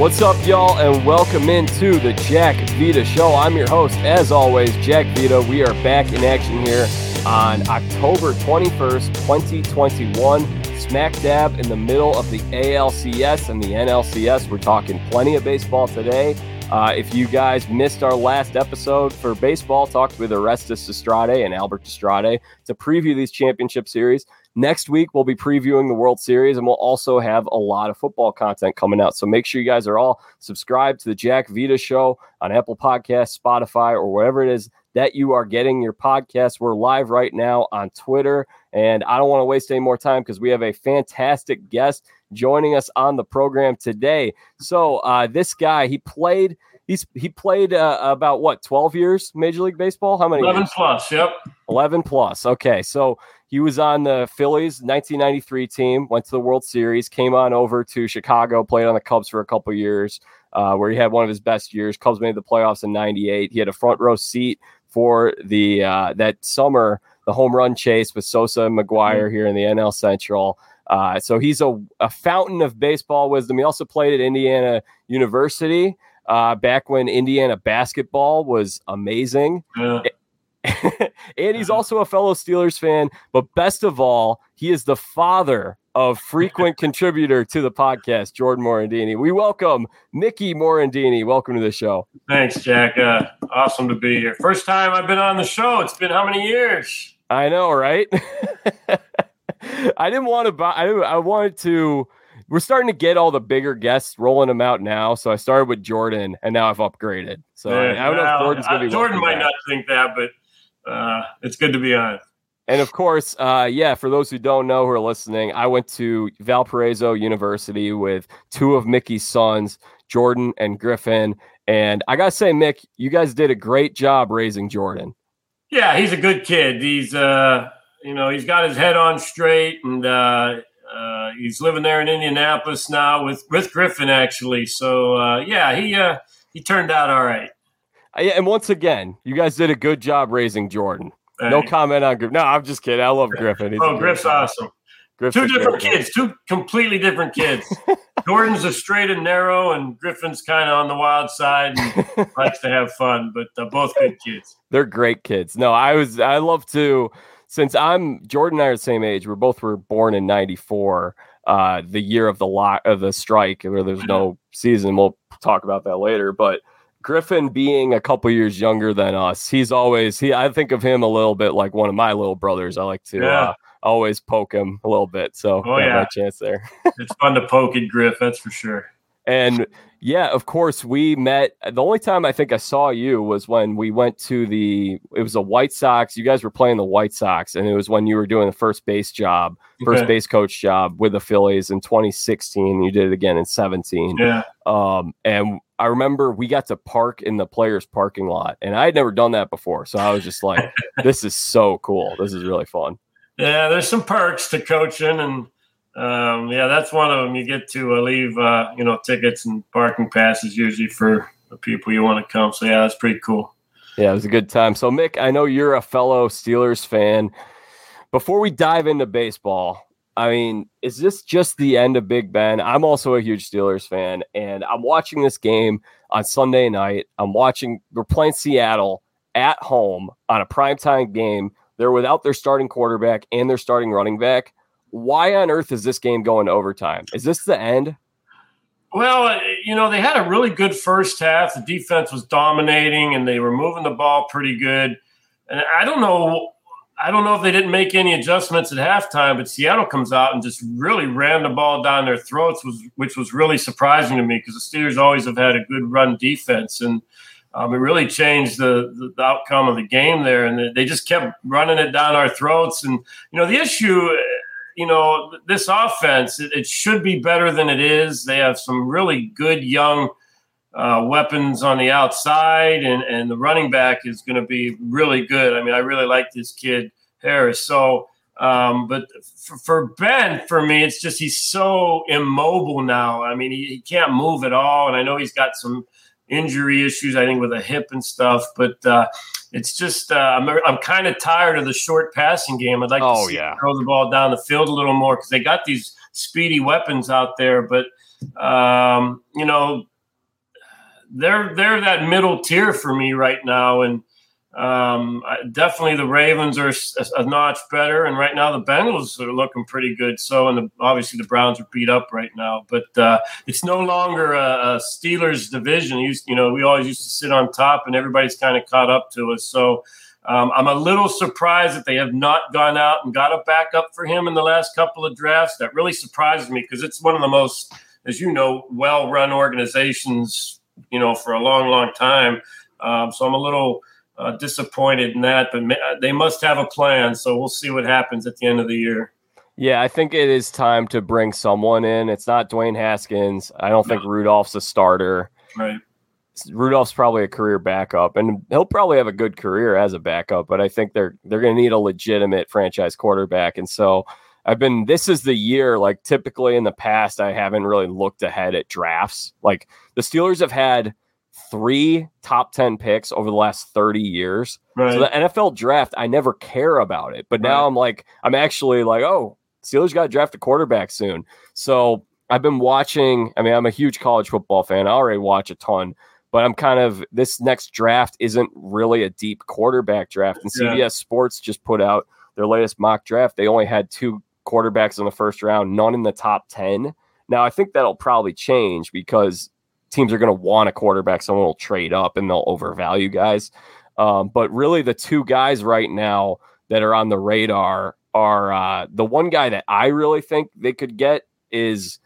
What's up, y'all, and welcome into the Jack Vita Show. I'm your host, as always, Jack Vita. We are back in action here on October 21st, 2021, smack dab in the middle of the ALCS and the NLCS. We're talking plenty of baseball today. Uh, if you guys missed our last episode for baseball, talked with Orestes Destrade and Albert Destrade to preview these championship series. Next week, we'll be previewing the World Series and we'll also have a lot of football content coming out. So make sure you guys are all subscribed to the Jack Vita Show on Apple Podcasts, Spotify, or wherever it is that you are getting your podcast. We're live right now on Twitter. And I don't want to waste any more time because we have a fantastic guest joining us on the program today. So uh, this guy, he played. He's he played uh, about what 12 years Major League Baseball. How many? 11 years? plus. Yep. 11 plus. Okay, so he was on the Phillies 1993 team. Went to the World Series. Came on over to Chicago. Played on the Cubs for a couple years, uh, where he had one of his best years. Cubs made the playoffs in '98. He had a front row seat for the uh, that summer the home run chase with Sosa and McGwire mm-hmm. here in the NL Central. Uh, so he's a, a fountain of baseball wisdom. He also played at Indiana University uh, back when Indiana basketball was amazing. Yeah. and he's also a fellow Steelers fan. But best of all, he is the father of frequent contributor to the podcast, Jordan Morandini. We welcome Mickey Morandini. Welcome to the show. Thanks, Jack. Uh, awesome to be here. First time I've been on the show. It's been how many years? I know, right? I didn't want to buy. I, I wanted to. We're starting to get all the bigger guests rolling them out now. So I started with Jordan, and now I've upgraded. So yeah, I don't well, know if Jordan's going to be. Jordan might not think that, but uh, it's good to be on. And of course, uh, yeah, for those who don't know who are listening, I went to Valparaiso University with two of Mickey's sons, Jordan and Griffin. And I got to say, Mick, you guys did a great job raising Jordan. Yeah, he's a good kid. He's, uh, you know, he's got his head on straight and uh, uh, he's living there in Indianapolis now with, with Griffin, actually. So, uh, yeah, he, uh, he turned out all right. Uh, and once again, you guys did a good job raising Jordan. No comment on Griffin. No, I'm just kidding. I love Griffin. He's oh, Griff's awesome. Griff's two different kids, two completely different kids. Jordan's a straight and narrow, and Griffin's kind of on the wild side and likes to have fun. But uh, both good kids. They're great kids. No, I was. I love to. Since I'm Jordan and I are the same age. We both were born in '94, uh, the year of the lot of the strike, where there's no season. We'll talk about that later, but Griffin being a couple years younger than us, he's always he. I think of him a little bit like one of my little brothers. I like to yeah. uh, always poke him a little bit. So oh, yeah, chance there. it's fun to poke at Griff, that's for sure. And yeah, of course, we met. The only time I think I saw you was when we went to the. It was the White Sox. You guys were playing the White Sox, and it was when you were doing the first base job, first okay. base coach job with the Phillies in 2016. You did it again in 17. Yeah. Um, and I remember we got to park in the players' parking lot, and I had never done that before. So I was just like, "This is so cool! This is really fun." Yeah, there's some perks to coaching, and um, yeah, that's one of them. You get to uh, leave, uh, you know, tickets and parking passes usually for the people you want to come. So yeah, that's pretty cool. Yeah, it was a good time. So Mick, I know you're a fellow Steelers fan. Before we dive into baseball, I mean, is this just the end of Big Ben? I'm also a huge Steelers fan, and I'm watching this game on Sunday night. I'm watching, we're playing Seattle at home on a primetime game. They're without their starting quarterback and their starting running back. Why on earth is this game going to overtime? Is this the end? Well, uh, you know, they had a really good first half. The defense was dominating and they were moving the ball pretty good. And I don't know I don't know if they didn't make any adjustments at halftime, but Seattle comes out and just really ran the ball down their throats, was, which was really surprising to me because the Steelers always have had a good run defense, and um, it really changed the, the, outcome of the game there. And they just kept running it down our throats. And you know, the issue, you know, this offense, it, it should be better than it is. They have some really good young. Uh, weapons on the outside, and, and the running back is going to be really good. I mean, I really like this kid Harris. So, um, but for, for, Ben, for me, it's just he's so immobile now. I mean, he, he, can't move at all, and I know he's got some injury issues. I think with a hip and stuff, but. Uh, it's just uh, I'm, I'm kind of tired of the short passing game. I'd like oh, to see yeah. throw the ball down the field a little more because they got these speedy weapons out there. But um, you know, they're they're that middle tier for me right now, and um, definitely the Ravens are a, a, notch better, and right now the Bengals are looking pretty good. So, and the, obviously the Browns are beat up right now, but uh, it's no longer a, a Steelers division. You, you know, we always used to sit on top, and everybody's kind of caught up to us. So. Um, I'm a little surprised that they have not gone out and got a backup for him in the last couple of drafts. That really surprises me because it's one of the most, as you know, well-run organizations you know, for a long, long time. Um, so I'm a little uh, disappointed in that, but they must have a plan. So we'll see what happens at the end of the year. Yeah, I think it is time to bring someone in. It's not Dwayne Haskins. I don't no. think Rudolph's a starter. Right. Rudolph's probably a career backup, and he'll probably have a good career as a backup. But I think they're they're going to need a legitimate franchise quarterback, and so I've been this is the year like typically in the past I haven't really looked ahead at drafts. Like the Steelers have had three top 10 picks over the last 30 years. Right. So the NFL draft I never care about it. But now right. I'm like I'm actually like, "Oh, Steelers got to draft a quarterback soon." So I've been watching, I mean, I'm a huge college football fan. I already watch a ton, but I'm kind of this next draft isn't really a deep quarterback draft. And CBS yeah. Sports just put out their latest mock draft. They only had two quarterbacks in the first round, none in the top 10. Now, I think that'll probably change because teams are going to want a quarterback. Someone will trade up and they'll overvalue guys. Um, but really, the two guys right now that are on the radar are uh, the one guy that I really think they could get is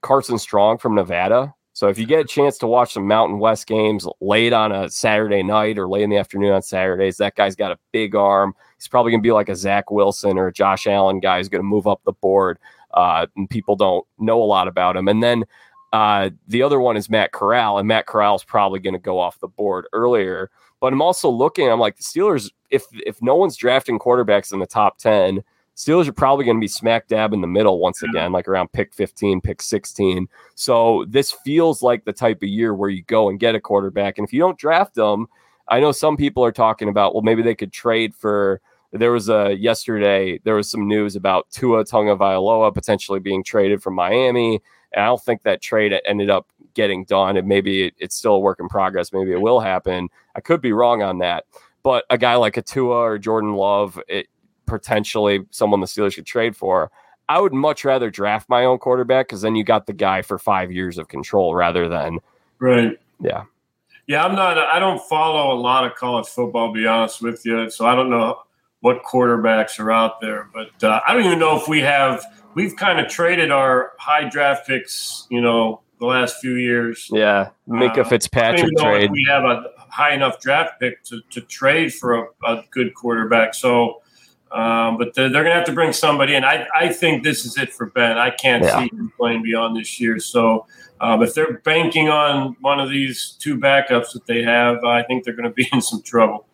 Carson Strong from Nevada. So if you get a chance to watch some Mountain West games late on a Saturday night or late in the afternoon on Saturdays, that guy's got a big arm. He's probably going to be like a Zach Wilson or a Josh Allen guy who's going to move up the board. Uh, and people don't know a lot about him. And then uh, the other one is Matt Corral, and Matt Corral is probably going to go off the board earlier. But I'm also looking. I'm like the Steelers. If if no one's drafting quarterbacks in the top ten, Steelers are probably going to be smack dab in the middle once again, like around pick 15, pick 16. So this feels like the type of year where you go and get a quarterback. And if you don't draft them, I know some people are talking about, well, maybe they could trade for. There was a yesterday, there was some news about Tua Tagovailoa potentially being traded from Miami. And I don't think that trade ended up getting done. And maybe it's still a work in progress. Maybe it will happen. I could be wrong on that. But a guy like a Tua or Jordan Love, it, potentially someone the Steelers could trade for. I would much rather draft my own quarterback because then you got the guy for five years of control rather than right. Yeah. Yeah, I'm not. I don't follow a lot of college football. To be honest with you, so I don't know what quarterbacks are out there. But uh, I don't even know if we have. We've kind of traded our high draft picks. You know, the last few years. Yeah, Minkah uh, Fitzpatrick trade. we have a high enough draft pick to, to trade for a, a good quarterback. So um, but they're, they're going to have to bring somebody in. I, I think this is it for Ben. I can't yeah. see him playing beyond this year. So um, if they're banking on one of these two backups that they have, I think they're going to be in some trouble.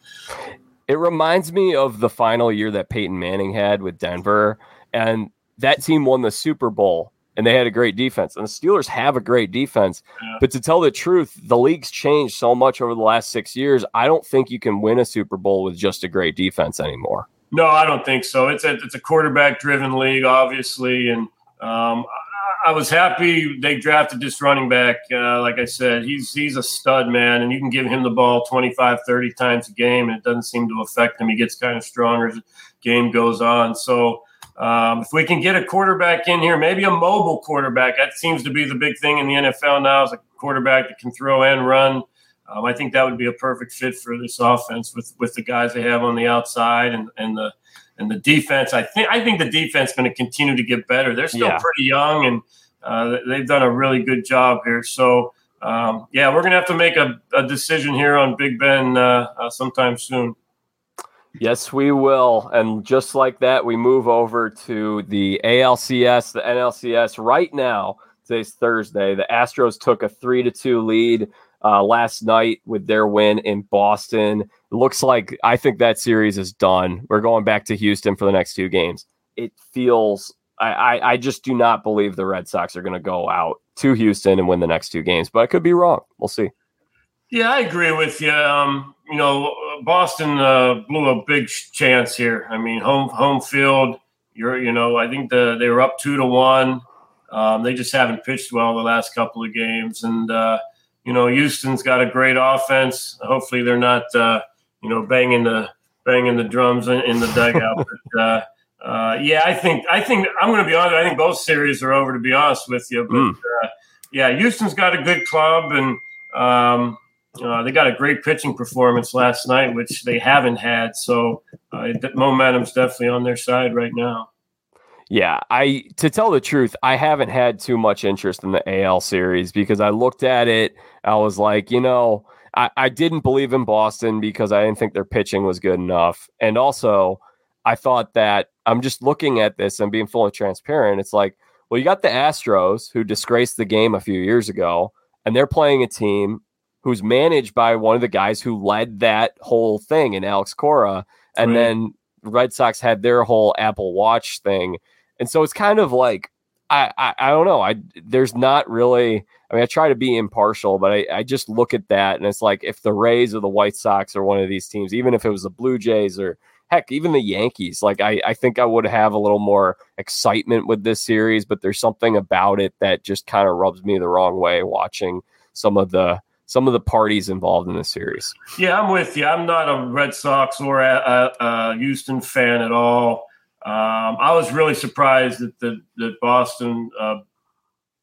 It reminds me of the final year that Peyton Manning had with Denver, and that team won the Super Bowl. And they had a great defense, and the Steelers have a great defense. Yeah. But to tell the truth, the league's changed so much over the last six years. I don't think you can win a Super Bowl with just a great defense anymore. No, I don't think so. It's a it's a quarterback driven league, obviously, and um, I, I, was happy they drafted this running back. Uh, like I said, he's he's a stud man, and you can give him the ball 25, 30 times a game, and it doesn't seem to affect him. He gets kind of stronger as the game goes on. So. Um, if we can get a quarterback in here, maybe a mobile quarterback, that seems to be the big thing in the NFL now is a quarterback that can throw and run. Um, I think that would be a perfect fit for this offense with with the guys they have on the outside and and the and the defense. I think I think the defense is going to continue to get better. They're still yeah. pretty young and uh, they've done a really good job here. So um, yeah, we're going to have to make a, a, decision here on Big Ben uh, uh, sometime soon. Yes, we will. And just like that, we move over to the ALCS, the NLCS. Right now, today's Thursday. The Astros took a three to two lead uh, last night with their win in Boston. It looks like I think that series is done. We're going back to Houston for the next two games. It feels I, I, I just do not believe the Red Sox are going to go out to Houston and win the next two games, but I could be wrong. We'll see. Yeah, I agree with you. Um, you know, Boston uh, blew a big chance here. I mean, home home field You're, you know, I think the they were up two to one. Um, they just haven't pitched well the last couple of games, and uh, you know, Houston's got a great offense. Hopefully, they're not, uh, you know, banging the banging the drums in, in the dugout. but uh, uh, yeah, I think I think I'm going to be honest. I think both series are over. To be honest with you, but mm. yeah, Houston's got a good club, and um, uh, they got a great pitching performance last night, which they haven't had. So uh, momentum's definitely on their side right now. Yeah, I to tell the truth, I haven't had too much interest in the AL series because I looked at it, I was like, you know, I, I didn't believe in Boston because I didn't think their pitching was good enough. And also I thought that I'm just looking at this and being fully transparent. It's like, well, you got the Astros who disgraced the game a few years ago, and they're playing a team who's managed by one of the guys who led that whole thing in Alex Cora. And right. then Red Sox had their whole Apple Watch thing and so it's kind of like I, I, I don't know. I there's not really. I mean, I try to be impartial, but I, I just look at that and it's like if the Rays or the White Sox or one of these teams, even if it was the Blue Jays or heck, even the Yankees, like I, I think I would have a little more excitement with this series, but there's something about it that just kind of rubs me the wrong way watching some of the some of the parties involved in the series. Yeah, I'm with you. I'm not a Red Sox or a, a, a Houston fan at all. Um, I was really surprised that the, that Boston uh,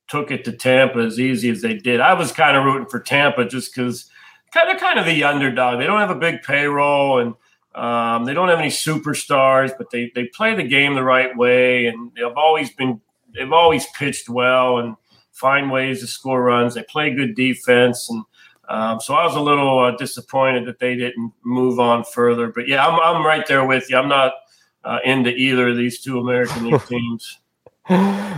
took it to Tampa as easy as they did. I was kind of rooting for Tampa just because kind of kind of the underdog. They don't have a big payroll and um, they don't have any superstars, but they they play the game the right way and they've always been they've always pitched well and find ways to score runs. They play good defense and. Um, so I was a little uh, disappointed that they didn't move on further, but yeah, I'm, I'm right there with you. I'm not uh, into either of these two American League teams.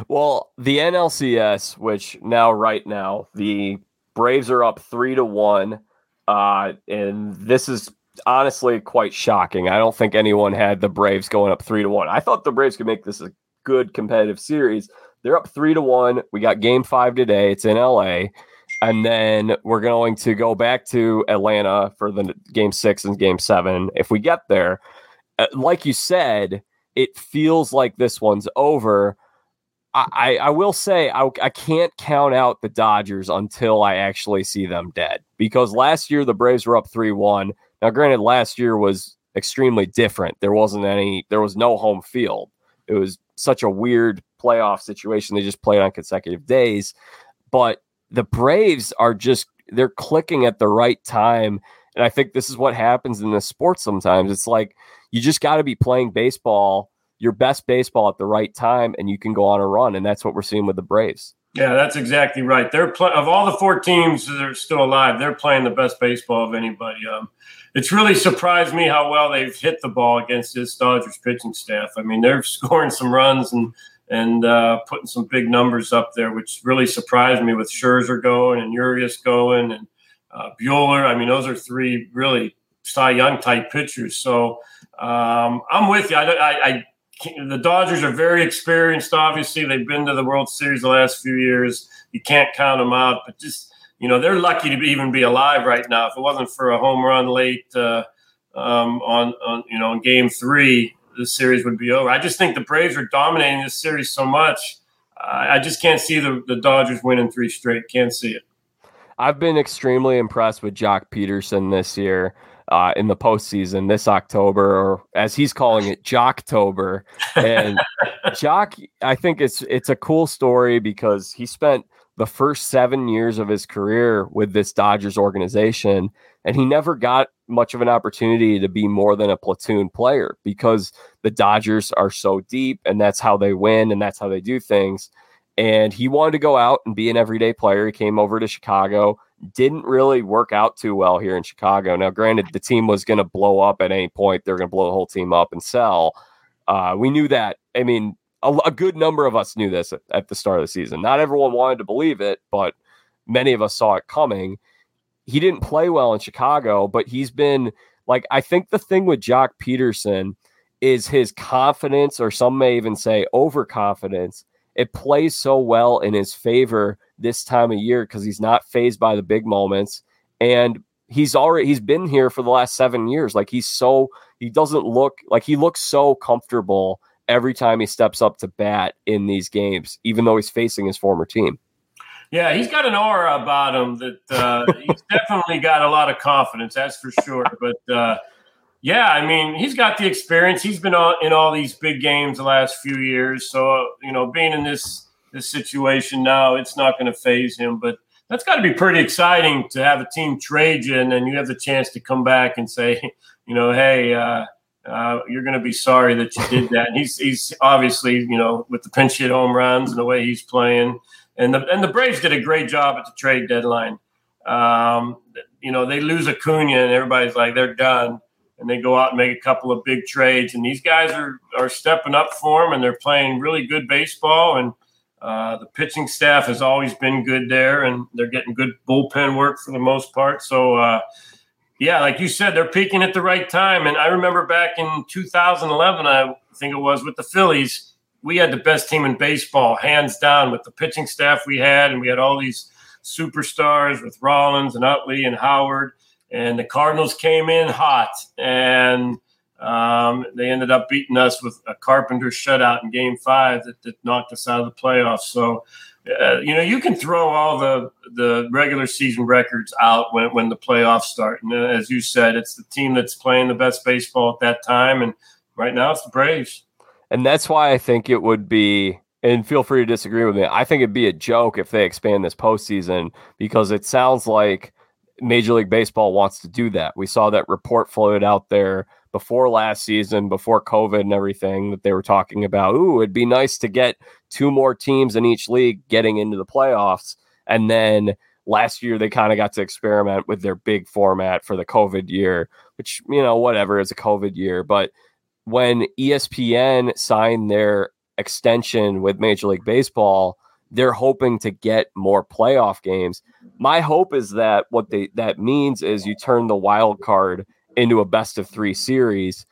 well, the NLCS, which now right now the Braves are up three to one, uh, and this is honestly quite shocking. I don't think anyone had the Braves going up three to one. I thought the Braves could make this a good competitive series. They're up three to one. We got Game Five today. It's in LA. And then we're going to go back to Atlanta for the game six and game seven if we get there. Uh, like you said, it feels like this one's over. I, I will say I, I can't count out the Dodgers until I actually see them dead because last year the Braves were up 3 1. Now, granted, last year was extremely different. There wasn't any, there was no home field. It was such a weird playoff situation. They just played on consecutive days. But the Braves are just, they're clicking at the right time. And I think this is what happens in the sports sometimes. It's like, you just got to be playing baseball, your best baseball at the right time, and you can go on a run. And that's what we're seeing with the Braves. Yeah, that's exactly right. They're of all the four teams that are still alive, they're playing the best baseball of anybody. Um, it's really surprised me how well they've hit the ball against this Dodgers pitching staff. I mean, they're scoring some runs and and uh, putting some big numbers up there, which really surprised me with Scherzer going and Urias going and uh, Buehler. I mean, those are three really Cy Young type pitchers. So um, I'm with you. I, I, I the Dodgers are very experienced. Obviously, they've been to the World Series the last few years. You can't count them out, but just you know, they're lucky to be, even be alive right now. If it wasn't for a home run late uh, um, on, on you know in Game Three, the series would be over. I just think the Braves are dominating this series so much. I just can't see the, the Dodgers winning three straight. Can't see it. I've been extremely impressed with Joc Pederson this year uh, in the postseason this October, or as he's calling it, Joctober. And Joc, I think it's it's a cool story because he spent the first seven years of his career with this Dodgers organization, and he never got much of an opportunity to be more than a platoon player because the Dodgers are so deep, and that's how they win, and that's how they do things. And he wanted to go out and be an everyday player. He came over to Chicago didn't really work out too well here in Chicago. Now, granted, the team was going to blow up at any point. They're going to blow the whole team up and sell. Uh, we knew that. I mean, a, a, good number of us knew this at, at the start of the season. Not everyone wanted to believe it, but many of us saw it coming. He didn't play well in Chicago, but he's been like, I think the thing with Joc Pederson is his confidence, or some may even say overconfidence. It plays so well in his favor this time of year because he's not phased by the big moments and he's already he's been here for the last seven years like he's so he doesn't look like he looks so comfortable every time he steps up to bat in these games, even though he's facing his former team. Yeah, he's got an aura about him that uh, he's definitely got a lot of confidence. That's for sure. But uh, yeah, I mean, he's got the experience. He's been in all these big games the last few years. So you know, being in this this situation now, it's not going to phase him. But that's got to be pretty exciting to have a team trade you, and then you have the chance to come back and say, you know, hey. Uh, uh, you're going to be sorry that you did that. And he's he's obviously you know with the pinch hit home runs and the way he's playing, and the and the Braves did a great job at the trade deadline. Um, you know they lose Acuna and everybody's like they're done, and they go out and make a couple of big trades, and these guys are are stepping up for them and they're playing really good baseball and. Uh, the pitching staff has always been good there, and they're getting good bullpen work for the most part. So, uh, yeah, like you said, they're peaking at the right time. And I remember back in 2011, I think it was with the Phillies, we had the best team in baseball, hands down, with the pitching staff we had, and we had all these superstars with Rollins and Utley and Howard. And the Cardinals came in hot, and um, they ended up beating us with a Carpenter shutout in Game Five that, that knocked us out of the playoffs. So uh, you know, you can throw all the the regular season records out when when the playoffs start. And uh, as you said, it's the team that's playing the best baseball at that time, and right now it's the Braves. And that's why I think it would be. And feel free to disagree with me. I think it'd be a joke if they expand this postseason because it sounds like Major League Baseball wants to do that. We saw that report floated out there before last season, before COVID and everything, that they were talking about, ooh, it'd be nice to get two more teams in each league getting into the playoffs. And then last year, they kind of got to experiment with their big format for the COVID year, which, you know, whatever, is a COVID year. But when ESPN signed their extension with Major League Baseball, they're hoping to get more playoff games. My hope is that what they that means is you turn the wild card into a best of three series.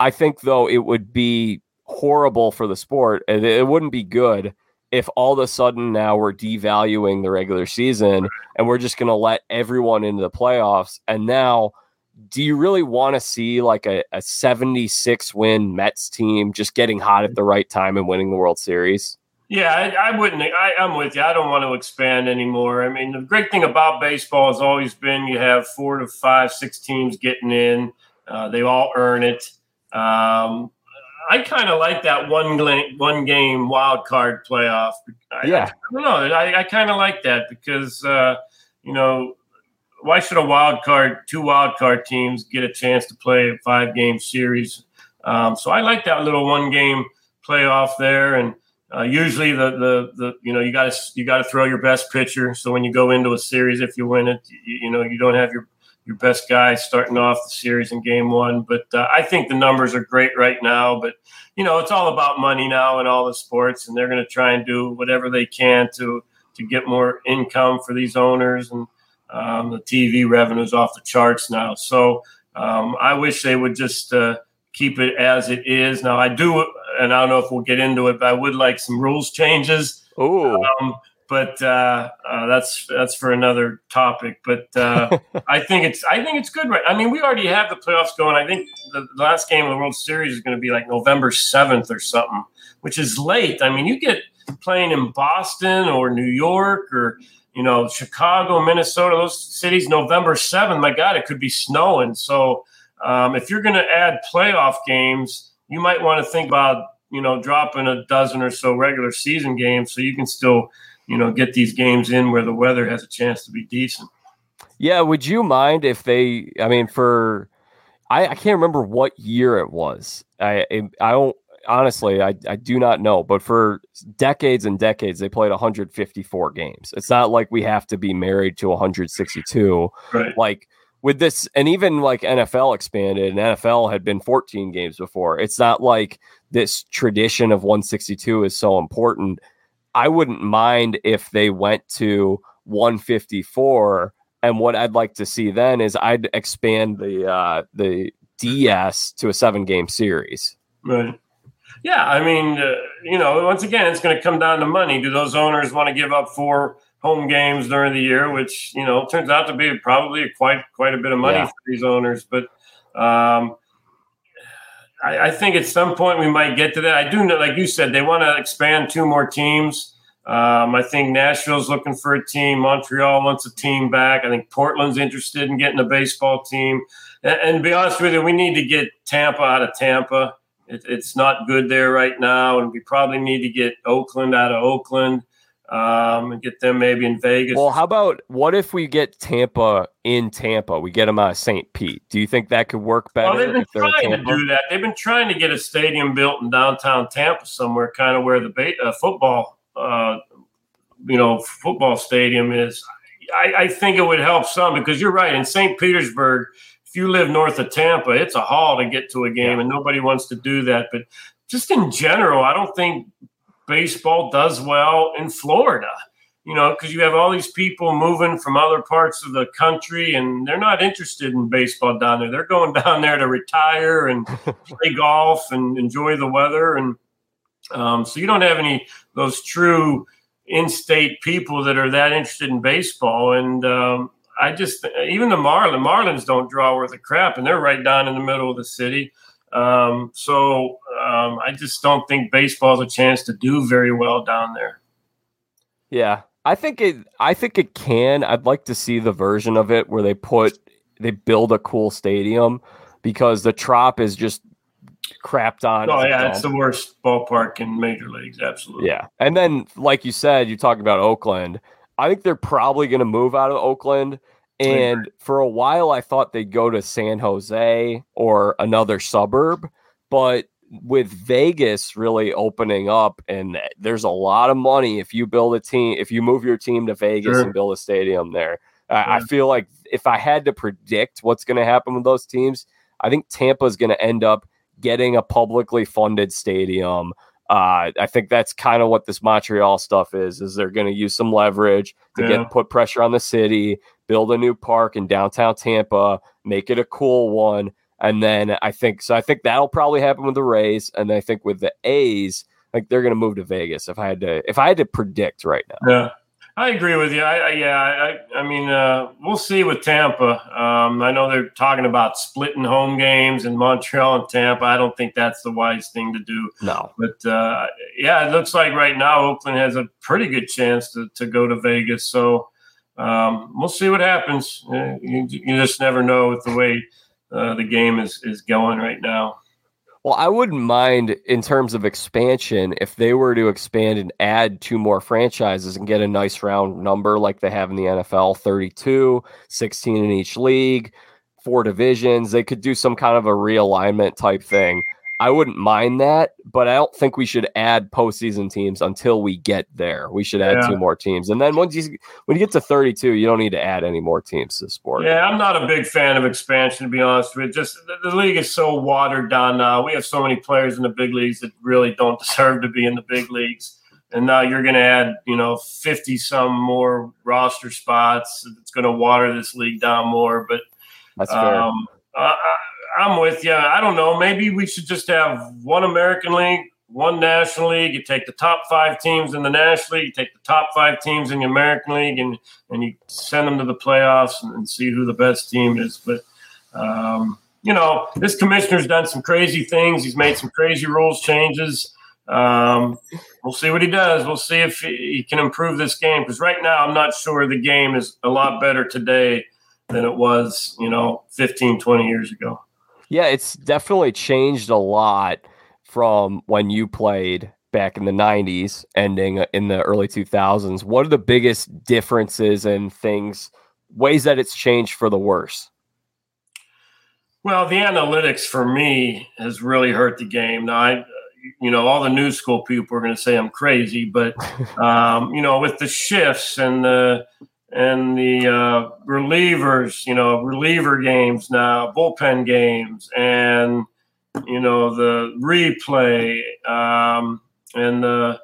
I think, though, it would be horrible for the sport and it wouldn't be good if all of a sudden now we're devaluing the regular season and we're just going to let everyone into the playoffs. And now, do you really want to see like a, a 76 win Mets team just getting hot at the right time and winning the World Series? Yeah, I, I wouldn't. I, am with you. I don't want to expand anymore. I mean, the great thing about baseball has always been you have four to five, six teams getting in. Uh, they all earn it. Um, I kind of like that one one game wild card playoff. I, yeah, I, don't know. I, I kind of like that because uh, you know why should a wild card, two wild card teams get a chance to play a five game series? Um, so I like that little one game playoff there and. Uh, usually, the, the the you know you got to you got to throw your best pitcher. So when you go into a series, if you win it, you, you know you don't have your your best guy starting off the series in game one. But uh, I think the numbers are great right now. But you know it's all about money now in all the sports, and they're going to try and do whatever they can to to get more income for these owners and um, the TV revenues off the charts now. So um, I wish they would just. Uh, keep it as it is. Now, I do, and I don't know if we'll get into it, but I would like some rules changes. Oh, um, but uh, uh, that's that's for another topic. But uh, I think it's I think it's good. Right? I mean, we already have the playoffs going. I think the, the last game of the World Series is going to be like November seventh or something, which is late. I mean, you get playing in Boston or New York or you know Chicago, Minnesota, those cities. November seventh, my God, it could be snowing. So um, if you're going to add playoff games, you might want to think about you know dropping a dozen or so regular season games so you can still you know get these games in where the weather has a chance to be decent. Yeah, would you mind if they? I mean, for I, I can't remember what year it was. I I don't honestly, I, I do not know, but for decades and decades, they played 154 games. It's not like we have to be married to 162. Right. Like with this, and even like NFL expanded, and NFL had been 14 games before. It's not like this tradition of 162 is so important. I wouldn't mind if they went to 154. And what I'd like to see then is I'd expand the uh, the DS to a seven game series. Right. Yeah, I mean, uh, you know, once again, it's going to come down to money. Do those owners want to give up four home games during the year, which you know turns out to be probably quite quite a bit of money yeah. for these owners. But um, I, I, think at some point we might get to that. I do know, like you said, they want to expand two more teams. Um, I think Nashville's looking for a team. Montreal wants a team back. I think Portland's interested in getting a baseball team. And, and to be honest with you, we need to get Tampa out of Tampa. It, it's not good there right now, and we probably need to get Oakland out of Oakland um, and get them maybe in Vegas. Well, how about what if we get Tampa in Tampa? We get them out of St. Pete. Do you think that could work better? Well, they've been trying to do that. They've been trying to get a stadium built in downtown Tampa somewhere, kind of where the ba- uh, football, uh, you know, football stadium is. I, I think it would help some because you're right. In St. Petersburg, if you live north of Tampa, it's a haul to get to a game, yeah. and nobody wants to do that. But just in general, I don't think baseball does well in Florida. You know, because you have all these people moving from other parts of the country, and they're not interested in baseball down there. They're going down there to retire and play golf and enjoy the weather. And um, so you don't have any those true in-state people that are that interested in baseball. And um, I just even the Marlins, Marlins don't draw worth a crap, and they're right down in the middle of the city. Um, so um, I just don't think baseball has a chance to do very well down there. Yeah, I think it. I think it can. I'd like to see the version of it where they put they build a cool stadium because the Trop is just crapped on. Oh yeah, it's the worst ballpark in major leagues. Absolutely. Yeah, and then like you said, you talk about Oakland. I think they're probably going to move out of Oakland and for a while, I thought they'd go to San Jose or another suburb. But with Vegas really opening up, and there's a lot of money if you build a team, if you move your team to Vegas sure. and build a stadium there. Yeah. I feel like if I had to predict what's going to happen with those teams, I think Tampa's going to end up getting a publicly funded stadium. Uh, I think that's kind of what this Montreal stuff is. Is they're going to use some leverage to yeah. get put pressure on the city, build a new park in downtown Tampa, make it a cool one. And then I think so. I think that'll probably happen with the Rays, and I think with the A's, like they're going to move to Vegas. If I had to, if I had to predict right now, yeah, I agree with you. I, I yeah, I, I mean, uh, we'll see with Tampa. Um, I know they're talking about splitting home games in Montreal and Tampa. I don't think that's the wise thing to do. No, but uh, yeah, it looks like right now Oakland has a pretty good chance to to go to Vegas. So um, we'll see what happens. Uh, you, you, just never know with the way uh, the game is is going right now. Well, I wouldn't mind in terms of expansion if they were to expand and add two more franchises and get a nice round number like they have in the NFL 32, 16 in each league, four divisions. They could do some kind of a realignment type thing. I wouldn't mind that, but I don't think we should add postseason teams until we get there. We should add yeah. two more teams, and then once you when you get to thirty two, you don't need to add any more teams to the sport. Yeah, I'm not a big fan of expansion to be honest with you. Just the, the league is so watered down now. We have so many players in the big leagues that really don't deserve to be in the big leagues, and now you're going to add you know fifty some more roster spots. It's going to water this league down more, but that's fair. Um, uh, I'm with you. I don't know. Maybe we should just have one American League, one National League. You take the top five teams in the National League, you take the top five teams in the American League, and and you send them to the playoffs and, and see who the best team is. But um, you know, this commissioner's done some crazy things. He's made some crazy rules changes. Um, we'll see what he does. We'll see if he can improve this game because right now I'm not sure the game is a lot better today than it was, you know, 15, 20 years ago. Yeah, it's definitely changed a lot from when you played back in the 90s, ending in the early 2000s. What are the biggest differences and things, ways that it's changed for the worse? Well, the analytics for me has really hurt the game. Now, I, you know, all the new school people are going to say I'm crazy, but um, you know, with the shifts and the and the uh, relievers, you know, reliever games now, bullpen games, and you know the replay um, and the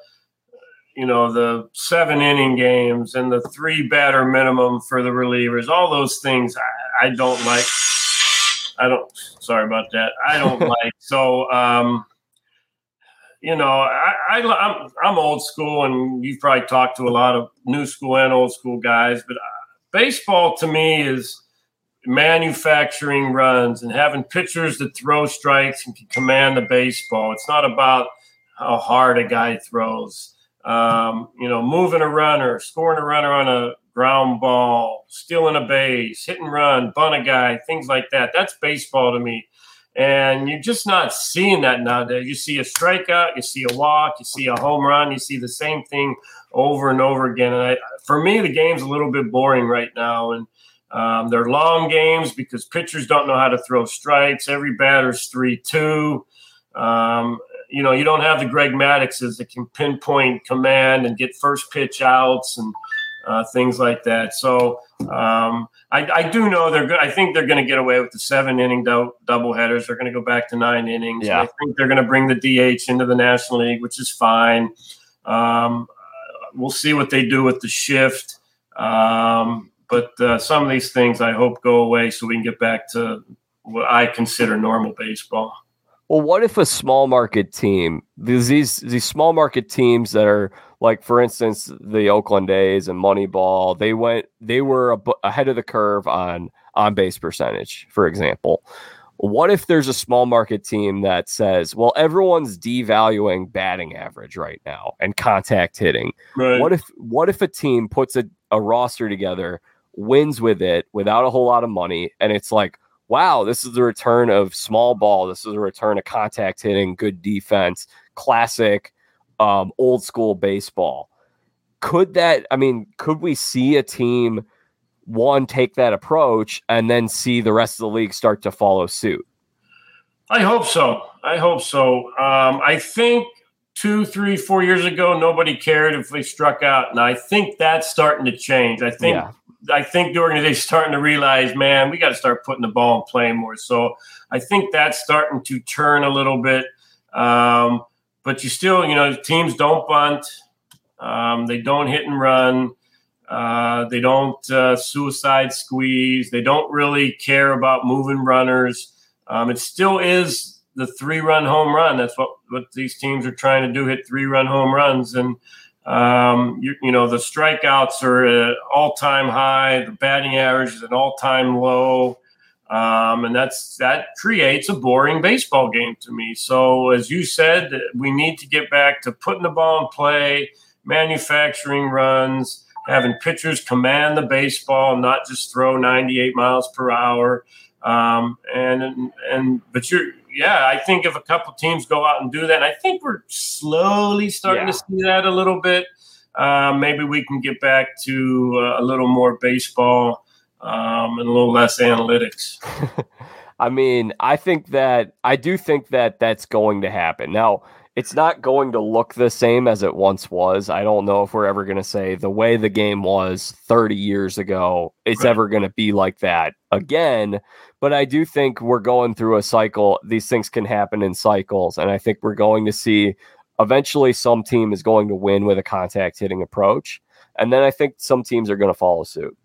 you know the seven inning games and the three batter minimum for the relievers. All those things I, I don't like. I don't. Sorry about that. I don't like. So um, you know, I, I I'm I'm old school, and you've probably talked to a lot of new school and old school guys, but uh, baseball to me is manufacturing runs and having pitchers that throw strikes and can command the baseball. It's not about how hard a guy throws. Um, you know, moving a runner, scoring a runner on a ground ball, stealing a base, hit and run, bunt a guy, things like that. That's baseball to me. And you're just not seeing that nowadays. You see a strikeout, you see a walk, you see a home run, you see the same thing over and over again. And I, for me, the game's a little bit boring right now. And um, they're long games because pitchers don't know how to throw strikes. Every batter's 3 2. Um, you know, you don't have the Greg Maddoxes that can pinpoint command and get first pitch outs and uh, things like that. So um, I, I, do know they're good. I think they're going to get away with the seven inning do- double headers. They're going to go back to nine innings. Yeah. I think they're going to bring the DH into the National League, which is fine. Um, we'll see what they do with the shift. Um, but uh, some of these things I hope go away so we can get back to what I consider normal baseball. Well, what if a small market team, these these, these small market teams that are like, for instance, the Oakland A's and Moneyball, they went, they were ahead of the curve on on base percentage, for example. What if there's a small market team that says, well, everyone's devaluing batting average right now and contact hitting. Right. What if what if a team puts a, a roster together, wins with it without a whole lot of money, and it's like, wow, this is the return of small ball. This is a return of contact hitting, good defense, classic um, old school baseball. Could that, I mean, could we see a team one take that approach and then see the rest of the league start to follow suit? I hope so. I hope so. Um, I think two, three, four years ago, nobody cared if we struck out, and I think that's starting to change. I think yeah. I think the organization's starting to realize, man, we got to start putting the ball in play more. So I think that's starting to turn a little bit. Um, but you still, you know, teams don't bunt, um, they don't hit and run. Uh, they don't uh, suicide squeeze. They don't really care about moving runners. Um, it still is the three run home run. That's what, what these teams are trying to do hit three run home runs. And, um, you, you, know, the strikeouts are at all time high, the batting average is an all time low. Um, and that's that creates a boring baseball game to me. So, as you said, we need to get back to putting the ball in play, manufacturing runs, having pitchers command the baseball, not just throw 98 miles per hour. Um, and and but you're yeah, I think if a couple teams go out and do that, I think we're slowly starting yeah. to see that a little bit. Uh, maybe we can get back to uh, a little more baseball um, and a little less analytics. I mean, I think that I do think that that's going to happen. Now, it's not going to look the same as it once was. I don't know if we're ever going to say the way the game was 30 years ago, it's right. ever going to be like that again. But I do think we're going through a cycle. These things can happen in cycles. And I think we're going to see eventually some team is going to win with a contact hitting approach. And then I think some teams are going to follow suit.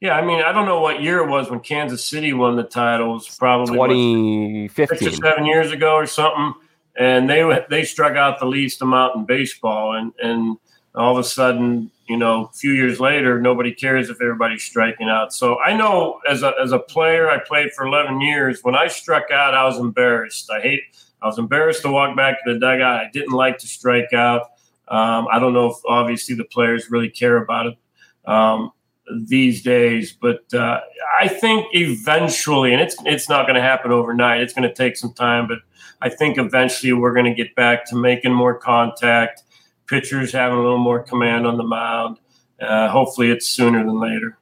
Yeah, I mean, I don't know what year it was when Kansas City won the titles. Probably 2015, six or seven years ago or something and they they struck out the least amount in baseball, and and all of a sudden, you know, a few years later, nobody cares if everybody's striking out. So I know as a as a player, I played for 11 years. When I struck out, I was embarrassed. I hate. I was embarrassed to walk back to the dugout. I didn't like to strike out. Um, I don't know if obviously the players really care about it um, these days, but uh, I think eventually, and it's it's not going to happen overnight. It's going to take some time, but I think eventually we're going to get back to making more contact, pitchers having a little more command on the mound. Uh, hopefully, it's sooner than later.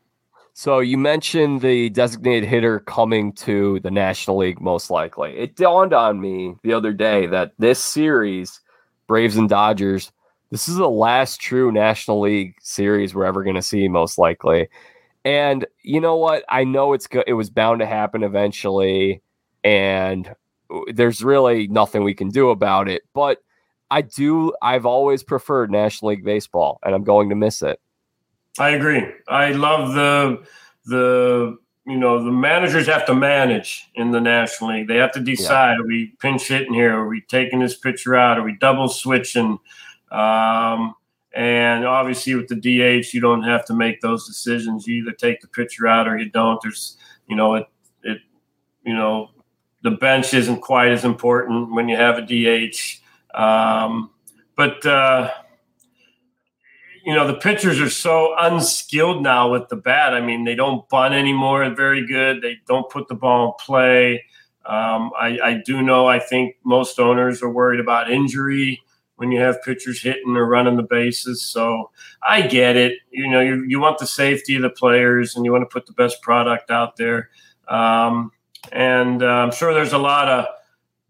So you mentioned the designated hitter coming to the National League most likely. It dawned on me the other day that this series, Braves and Dodgers, this is the last true National League series we're ever going to see most likely. And you know what? I know it's go- it was bound to happen eventually and uh, there's really nothing we can do about it. But I do. I've always preferred National League baseball, and I'm going to miss it. I agree. I love the the you know the managers have to manage in the National League. They have to decide: yeah. are we pinch hitting here? Are we taking this pitcher out? Are we double switching? Um, and obviously, with the DH, you don't have to make those decisions. You either take the pitcher out or you don't. There's you know, it it you know the bench isn't quite as important when you have a DH. Um, but uh, you know the pitchers are so unskilled now with the bat. I mean, they don't bunt anymore. Very good. They don't put the ball in play. Um, I, I, do know. I think most owners are worried about injury when you have pitchers hitting or running the bases. So I get it. You know, you, you want the safety of the players and you want to put the best product out there. Um, and uh, I'm sure there's a lot of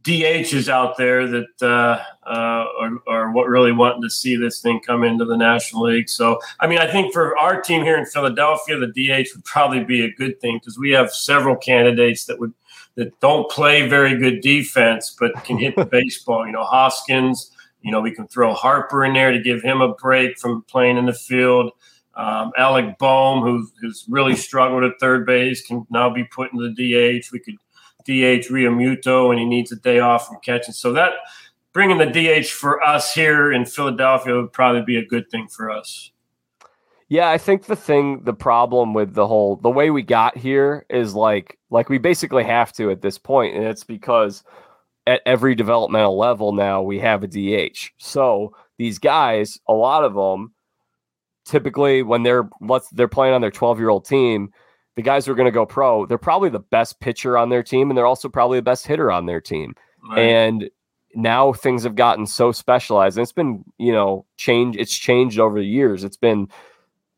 DHs out there that uh, uh, are, are, what really wanting to see this thing come into the National League. So, I mean, I think for our team here in Philadelphia, the DH would probably be a good thing because we have several candidates that would that don't play very good defense but can hit the baseball. You know, Hoskins. You know, we can throw Harper in there to give him a break from playing in the field. Um, Alec Bohm, who, who's really struggled at third base, can now be put in the DH. We could DH Realmuto when he needs a day off from catching. So that bringing the DH for us here in Philadelphia would probably be a good thing for us. Yeah, I think the thing, the problem with the whole, the way we got here is like, like we basically have to at this point, and it's because at every developmental level now we have a DH. So these guys, a lot of them, typically when they're let's they're playing on their 12 year old team, the guys who are going to go pro, they're probably the best pitcher on their team, and they're also probably the best hitter on their team. Right. And now things have gotten so specialized, and it's been you know change. It's changed over the years. It's been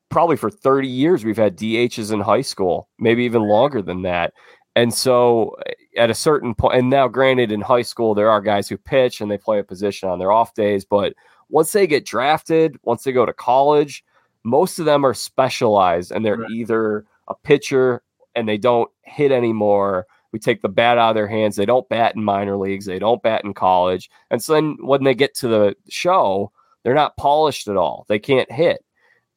probably for 30 years we've had DHs in high school, maybe even longer than that. And so at a certain point, and now granted, in high school, there are guys who pitch and they play a position on their off days. But once they get drafted, once they go to college, most of them are specialized and they're right. either a pitcher and they don't hit anymore. We take the bat out of their hands. They don't bat in minor leagues. They don't bat in college. And so then when they get to the show, they're not polished at all. They can't hit.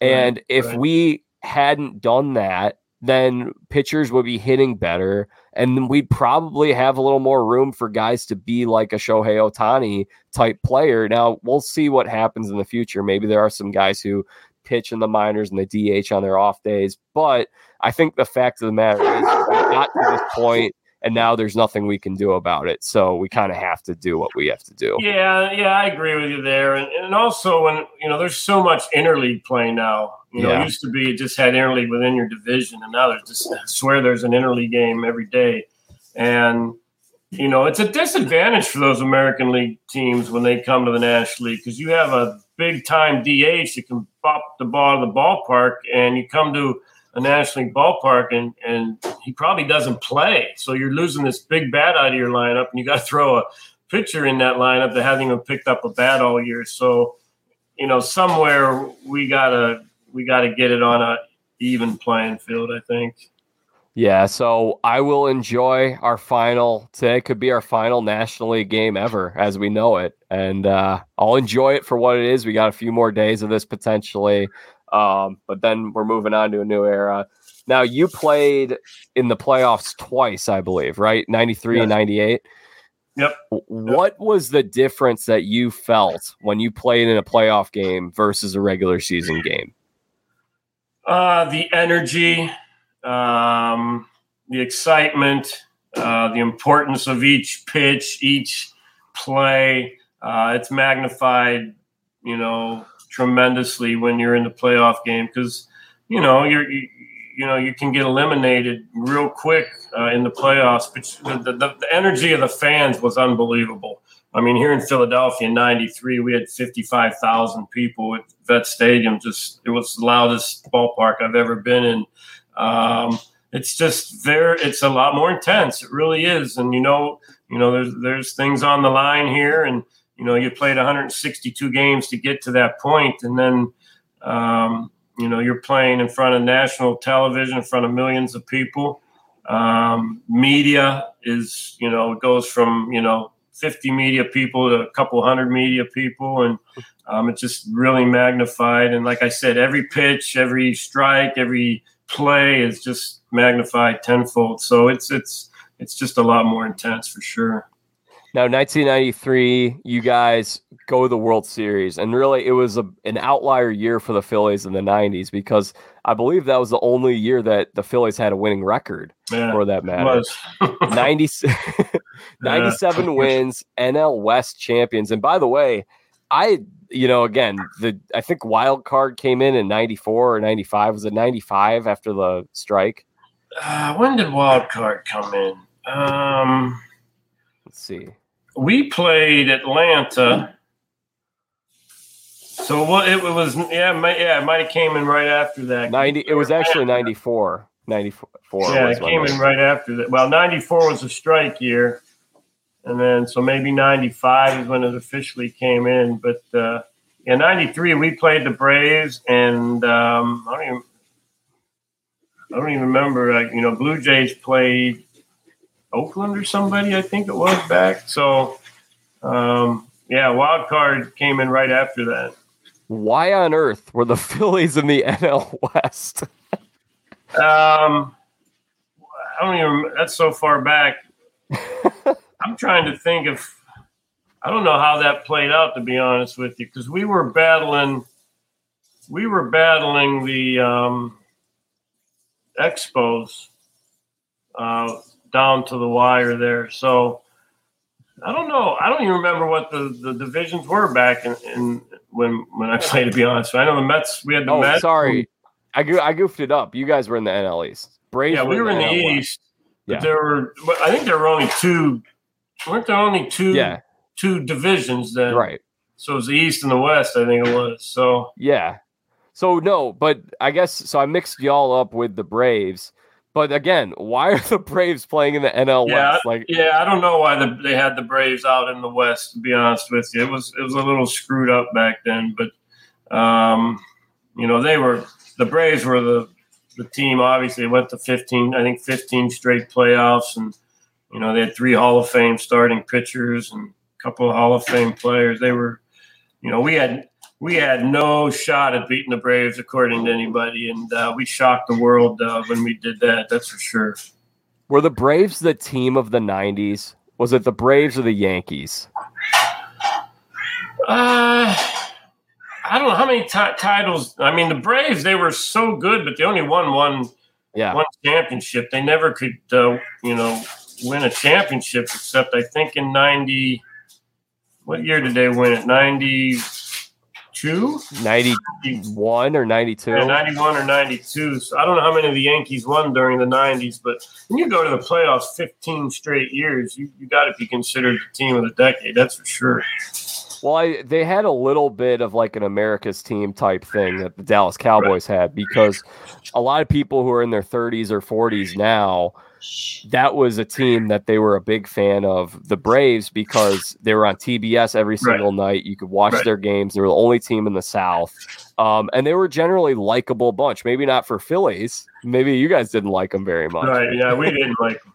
And right, if right. we hadn't done that, then pitchers would be hitting better. And we'd probably have a little more room for guys to be like a Shohei Ohtani type player. Now, we'll see what happens in the future. Maybe there are some guys who pitch in the minors and the DH on their off days. But I think the fact of the matter is we got to this point and now there's nothing we can do about it. So we kind of have to do what we have to do. Yeah, yeah, I agree with you there. And, and also, when you know, there's so much interleague play now. You know, yeah. it used to be it just had interleague within your division, and now there's just I swear there's an interleague game every day, and you know, it's a disadvantage for those American League teams when they come to the National League because you have a big time DH that can pop the ball to the ballpark, and you come to a National League ballpark and and he probably doesn't play. So you're losing this big bat out of your lineup, and you got to throw a pitcher in that lineup that hasn't even picked up a bat all year. So you know, somewhere we gotta we gotta get it on a even playing field. I think. Yeah, so I will enjoy our final today. Could be our final National League game ever, as we know it, and uh, I'll enjoy it for what it is. We got a few more days of this potentially. Um, but then we're moving on to a new era. Now you played in the playoffs twice, I believe, right? 93 yes. and 98. Yep. What yep. was the difference that you felt when you played in a playoff game versus a regular season game? Uh, the energy, um, the excitement, uh, the importance of each pitch, each play. Uh, it's magnified, you know, tremendously when you're in the playoff game because you know you're you, you, know you can get eliminated real quick uh, in the playoffs. But the, the, the, energy of the fans was unbelievable. I mean, here in Philadelphia in '93, we had 55,000 people at Vet Stadium. Just it was the loudest ballpark I've ever been in. Um, it's just there. It's a lot more intense. It really is. And you know, you know, there's there's things on the line here, and you know you played 162 games to get to that point and then um, you know you're playing in front of national television in front of millions of people. Um, media is you know it goes from you know 50 media people to a couple hundred media people and um, it's just really magnified. And like i said every pitch every strike every play is just magnified tenfold. So it's it's it's just a lot more intense for sure Now, 1993, you guys go to the World Series, and really, it was a, an outlier year for the Phillies in the 90s because I believe that was the only year that the Phillies had a winning record Yeah, for that matter. 90, 97 Yeah. wins, NL West champions. And by the way, I, you know, again, the I think wild card came in in 94 or 95. Was it 95 after the strike? Uh, when did wild card come in? Um, Let's see. We played Atlanta. So what it was? Yeah, might, yeah, it might have came in right after that. 90 it was actually 94. 94. Yeah, it came in right after that. Well, '94 was a strike year, and then so maybe '95 is when it officially came in. But uh, yeah, '93 we played the Braves, and um, I don't even I don't even remember. Like you know, Blue Jays played Oakland or somebody. I think it was back. So um, yeah, wild card came in right after that. Why on earth were the Phillies in the NL West? Um, I don't even. That's so far back. I'm trying to think of. I don't know how that played out, to be honest with you, because we were battling. We were battling the um, Expos uh, down to the wire there. So I don't know. I don't even remember what the, the divisions were back in, in when when I played. To be honest, I know the Mets. We had the Oh, Mets. sorry. I, go- I goofed it up. You guys were in the NL East. Braves Yeah, we were in the NL West. East. But Yeah. there were, but I think there were only two. Weren't there only two? Yeah, two divisions then. right. So it was the East and the West. I think it was. So Yeah. So no, but I guess so. I mixed y'all up with the Braves. But again, why are the Braves playing in the NL Yeah, West? Like, yeah, I don't know why the, they had the Braves out in the West. To be honest with you, it was it was a little screwed up back then. But um, you know, they were the Braves were the the team. Obviously, went to fifteen. I think fifteen straight playoffs, and you know they had three Hall of Fame starting pitchers and a couple of Hall of Fame players. They were, you know, we had we had no shot at beating the Braves according to anybody, and uh, we shocked the world uh, when we did that. That's for sure. were the Braves the team of the '90s? Was it the Braves or the Yankees? Uh, I don't know how many ti- titles. I mean, the Braves they were so good, but they only won one Yeah, one championship. They never could, uh, you know, win a championship except I think in ninety. What year did they win it? Ninety two. '91 or '92. Yeah, 91 or 92. So I don't know how many of the Yankees won during the 90s, but when you go to the playoffs 15 straight years, you, you got to be considered the team of the decade. That's for sure. Well, I, they had a little bit of like an America's team type thing that the Dallas Cowboys had because a lot of people who are in their 30s or 40s now, that was a team that they were a big fan of the Braves because they were on TBS every single night. You could watch Right. their games. They were the only team in the South. Um, and they were generally likable bunch. Maybe not for Phillies. Maybe you guys didn't like them very much. Right. Yeah, we didn't like them.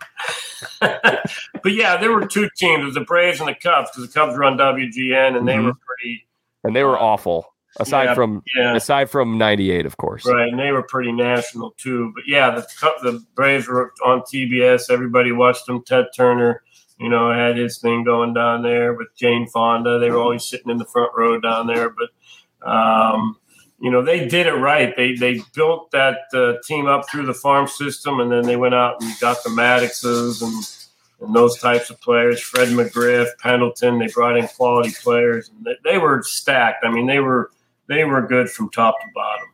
but yeah, there were two teams. It was the Braves and the Cubs because the Cubs were on WGN and they Mhm. were pretty, And they were awful. Aside Yeah, from yeah. aside from 98, of course. Right, and they were pretty national too. But yeah, the the Braves were on TBS. Everybody watched them. Ted Turner, you know, had his thing going down there with Jane Fonda. They were always sitting in the front row down there. But um, you know, they did it right. They they built that uh, team up through the farm system, and then they went out and got the Madduxes and and those types of players. Fred McGriff, Pendleton. They brought in quality players. And they, they were stacked. I mean, they were they were good from top to bottom.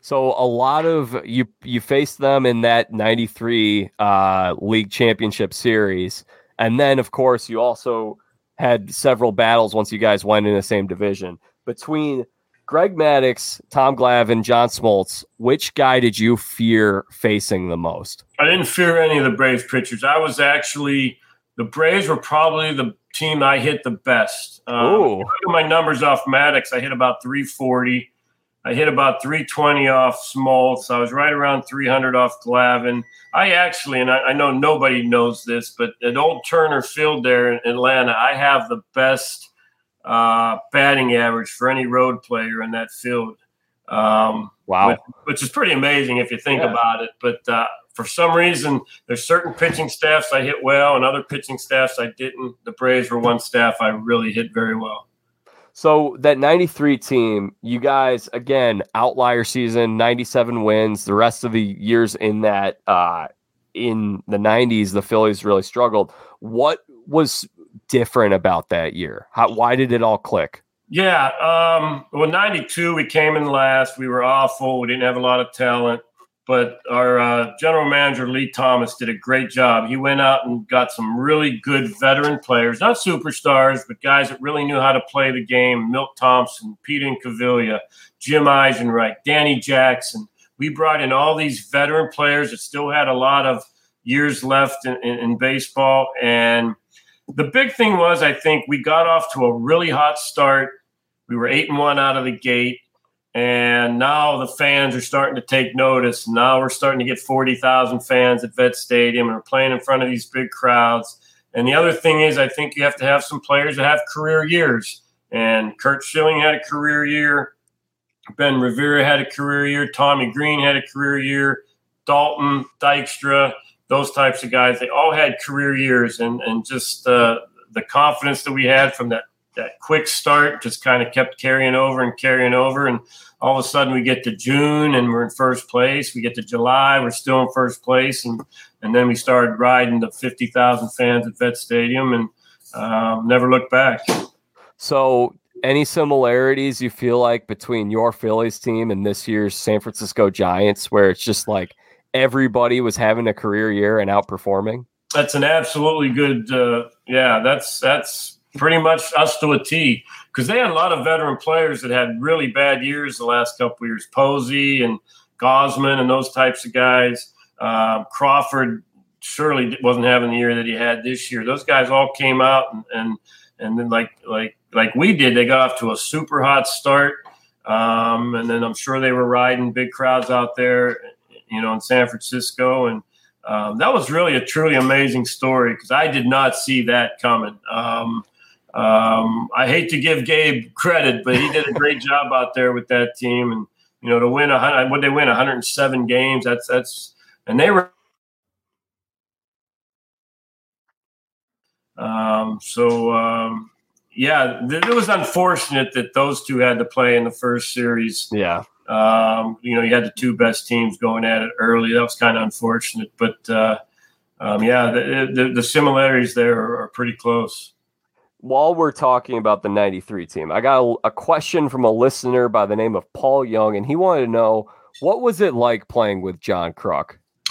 So a lot of you you faced them in that 93 uh league championship series and then of course you also had several battles once you guys went in the same division between Greg Maddux, Tom Glavine, John Smoltz, which guy did you fear facing the most? I didn't fear any of the Braves pitchers. I was actually the Braves were probably the team I hit the best. Um, my numbers off Maddux. I hit about 340. I hit about 320 off Smoltz. I was right around 300 off Glavine. I actually, and I, I know nobody knows this, but at Old Turner Field there in Atlanta, I have the best uh, batting average for any road player in that field. Um, Wow. which, which is pretty amazing if you think Yeah. about it. But uh, for some reason, there's certain pitching staffs I hit well, and other pitching staffs I didn't. The Braves were one staff I really hit very well. So that 93 team, you guys again outlier season, 97 wins. The rest of the years in that uh in the 90s the Phillies really struggled. What was different about that year? How why did it all click? Yeah, um well 92 we came in last. We were awful. We didn't have a lot of talent but our uh, general manager Lee Thomas did a great job. He went out and got some really good veteran players, not superstars, but guys that really knew how to play the game. Milt Thompson, Pete Incaviglia, Jim Eisenreich, Danny Jackson. We brought in all these veteran players that still had a lot of years left in, in, in baseball. And the big thing was, I think we got off to a really hot start. We were eight and one out of the gate and now the fans are starting to take notice. Now we're starting to get 40,000 fans at Vet Stadium and we're playing in front of these big crowds. And the other thing is, I think you have to have some players that have career years. And Curt Schilling had a career year. Ben Rivera had a career year. Tommy Greene had a career year. Daulton, Dykstra, those types of guys, they all had career years. And, and just uh, the confidence that we had from that, that quick start just kind of kept carrying over and carrying over. And all of a sudden we get to June and we're in first place. We get to July, we're still in first place, and and then we started riding the fifty thousand fans at Vet Stadium and um, never looked back. So, any similarities you feel like between your Phillies team and this year's San Francisco Giants, where it's just like everybody was having a career year and outperforming? That's an absolutely good. Uh, yeah, that's that's pretty much us to a T because they had a lot of veteran players that had really bad years the last couple years. Posey and Gausman and those types of guys. Uh, Crawford surely wasn't having the year that he had this year. Those guys all came out and and, and then like like like we did, they got off to a super hot start. Um, and then I'm sure they were riding big crowds out there, you know, in San Francisco. And um, that was really a truly amazing story because I did not see that coming. Um, um, I hate to give Gabe credit, but he did a great job out there with that team. And you know, to win a hundred, what they win 107 games. That's that's, and they were. Um, so um, yeah, th- it was unfortunate that those two had to play in the first series. Yeah. Um, you know, you had the two best teams going at it early. That was kind of unfortunate, but uh, um, yeah, the, the, the similarities there are, are pretty close while we're talking about the 93 team, I got a, a, question from a listener by the name of Paul Young, and he wanted to know what was it like playing with John Kruk?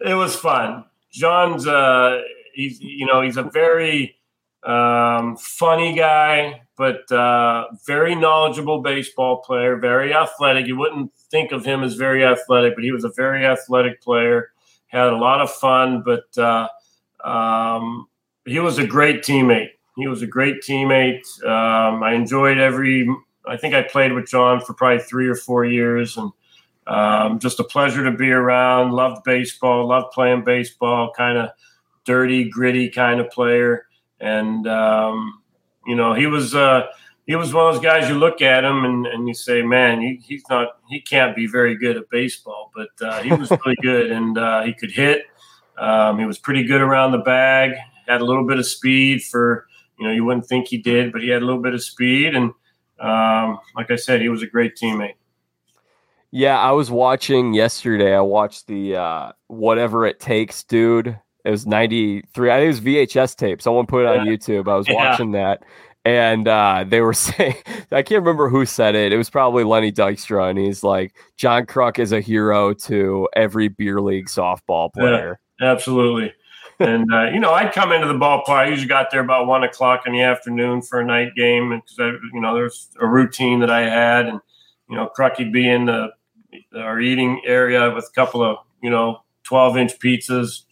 it was fun. John's, uh, he's, you know, he's a very um, funny guy, but uh, very knowledgeable baseball player, very athletic. You wouldn't think of him as very athletic, but he was a very athletic player, had a lot of fun, but, uh, um, he was a great teammate. He was a great teammate. Um, I enjoyed every. I think I played with John for probably three or four years, and um, just a pleasure to be around. Loved baseball. Loved playing baseball. Kind of dirty, gritty kind of player, and um, you know he was. Uh, he was one of those guys you look at him and, and you say, man, he, he's not, he can't be very good at baseball, but uh, he was really good and uh, he could hit. Um, he was pretty good around the bag had a little bit of speed for you know you wouldn't think he did, but he had a little bit of speed, and um, like I said, he was a great teammate. Yeah, I was watching yesterday. I watched the uh, whatever it takes, dude. It was 93. I think it was VHS tape. Someone put it on yeah. YouTube. I was yeah. watching that. And uh, they were saying, I can't remember who said it. It was probably Lenny Dykstra. And he's like, John Kruk is a hero to every beer league softball player. Yeah, absolutely and uh, you know, I'd come into the ballpark. I usually got there about one o'clock in the afternoon for a night game, because you know there's a routine that I had, and you know, Crucky'd be in the our eating area with a couple of you know 12 inch pizzas,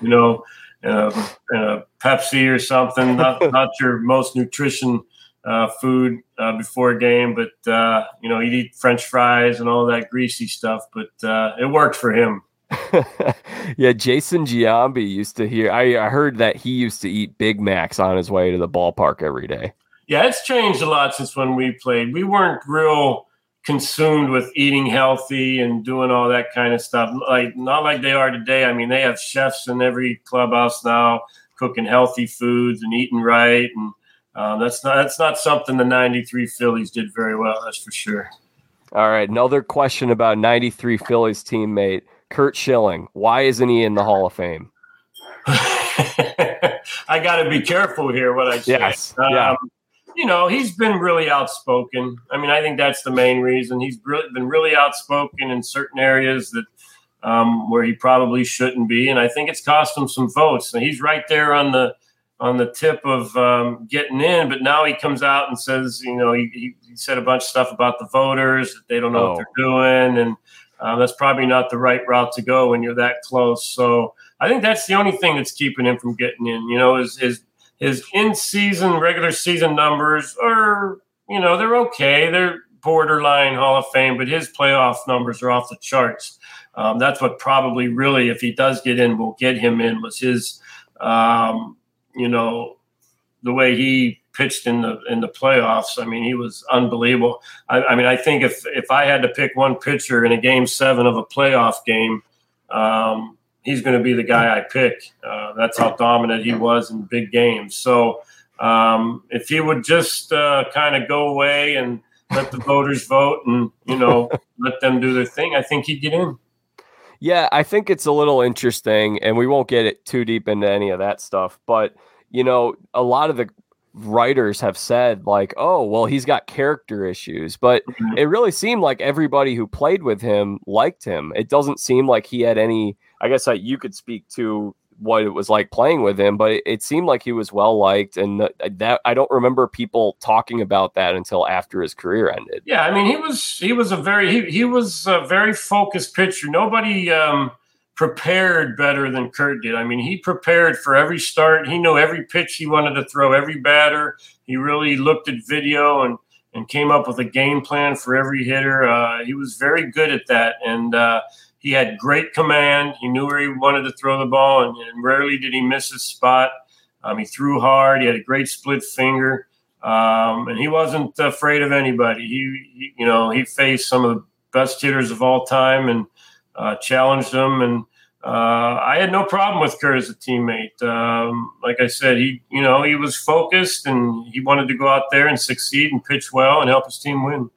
you know, uh, and a Pepsi or something. Not not your most nutrition uh, food uh, before a game, but uh, you know, he'd eat French fries and all that greasy stuff. But uh, it worked for him. yeah, Jason Giambi used to hear. I, I heard that he used to eat Big Macs on his way to the ballpark every day. Yeah, it's changed a lot since when we played. We weren't real consumed with eating healthy and doing all that kind of stuff. Like not like they are today. I mean, they have chefs in every clubhouse now cooking healthy foods and eating right, and um, that's not that's not something the '93 Phillies did very well. That's for sure. All right, another question about '93 Phillies teammate Curt Schilling. Why isn't he in the Hall of Fame? I got to be careful here what I say. Yes. Yeah. Um, you know, he's been really outspoken. I mean, I think that's the main reason. He's really been really outspoken in certain areas that um, where he probably shouldn't be, and I think it's cost him some votes. And he's right there on the on the tip of um, getting in, but now he comes out and says, you know, he, he said a bunch of stuff about the voters that they don't know oh. what they're doing, and uh, that's probably not the right route to go when you're that close. So I think that's the only thing that's keeping him from getting in. You know, is his his in season regular season numbers are you know they're okay. They're borderline Hall of Fame, but his playoff numbers are off the charts. Um, that's what probably really, if he does get in, will get him in. Was his, um, you know, the way he pitched in the in the playoffs. I mean, he was unbelievable. I, I mean, I think if if I had to pick one pitcher in a game seven of a playoff game, um, he's going to be the guy I pick. Uh, that's how dominant he was in big games. So um, if he would just uh, kind of go away and let the voters vote and you know let them do their thing, I think he'd get in. Yeah, I think it's a little interesting, and we won't get it too deep into any of that stuff. But you know, a lot of the writers have said like oh well he's got character issues but mm-hmm. it really seemed like everybody who played with him liked him. It doesn't seem like he had any i guess uh, you could speak to what it was like playing with him but it, it seemed like he was well liked and that i don't remember people talking about that until after his career ended. Yeah i mean he was he was a very he, he was a very focused pitcher. Nobody um prepared better than Curt did. I mean, he prepared for every start. He knew every pitch he wanted to throw, every batter. He really looked at video and and came up with a game plan for every hitter. Uh, he was very good at that, and uh, he had great command. He knew where he wanted to throw the ball, and, and rarely did he miss his spot. Um, he threw hard. He had a great split finger, um, and he wasn't afraid of anybody. He, he, you know, he faced some of the best hitters of all time and uh, challenged them and uh, I had no problem with Kerr as a teammate. Um, like I said, he you know he was focused and he wanted to go out there and succeed and pitch well and help his team win.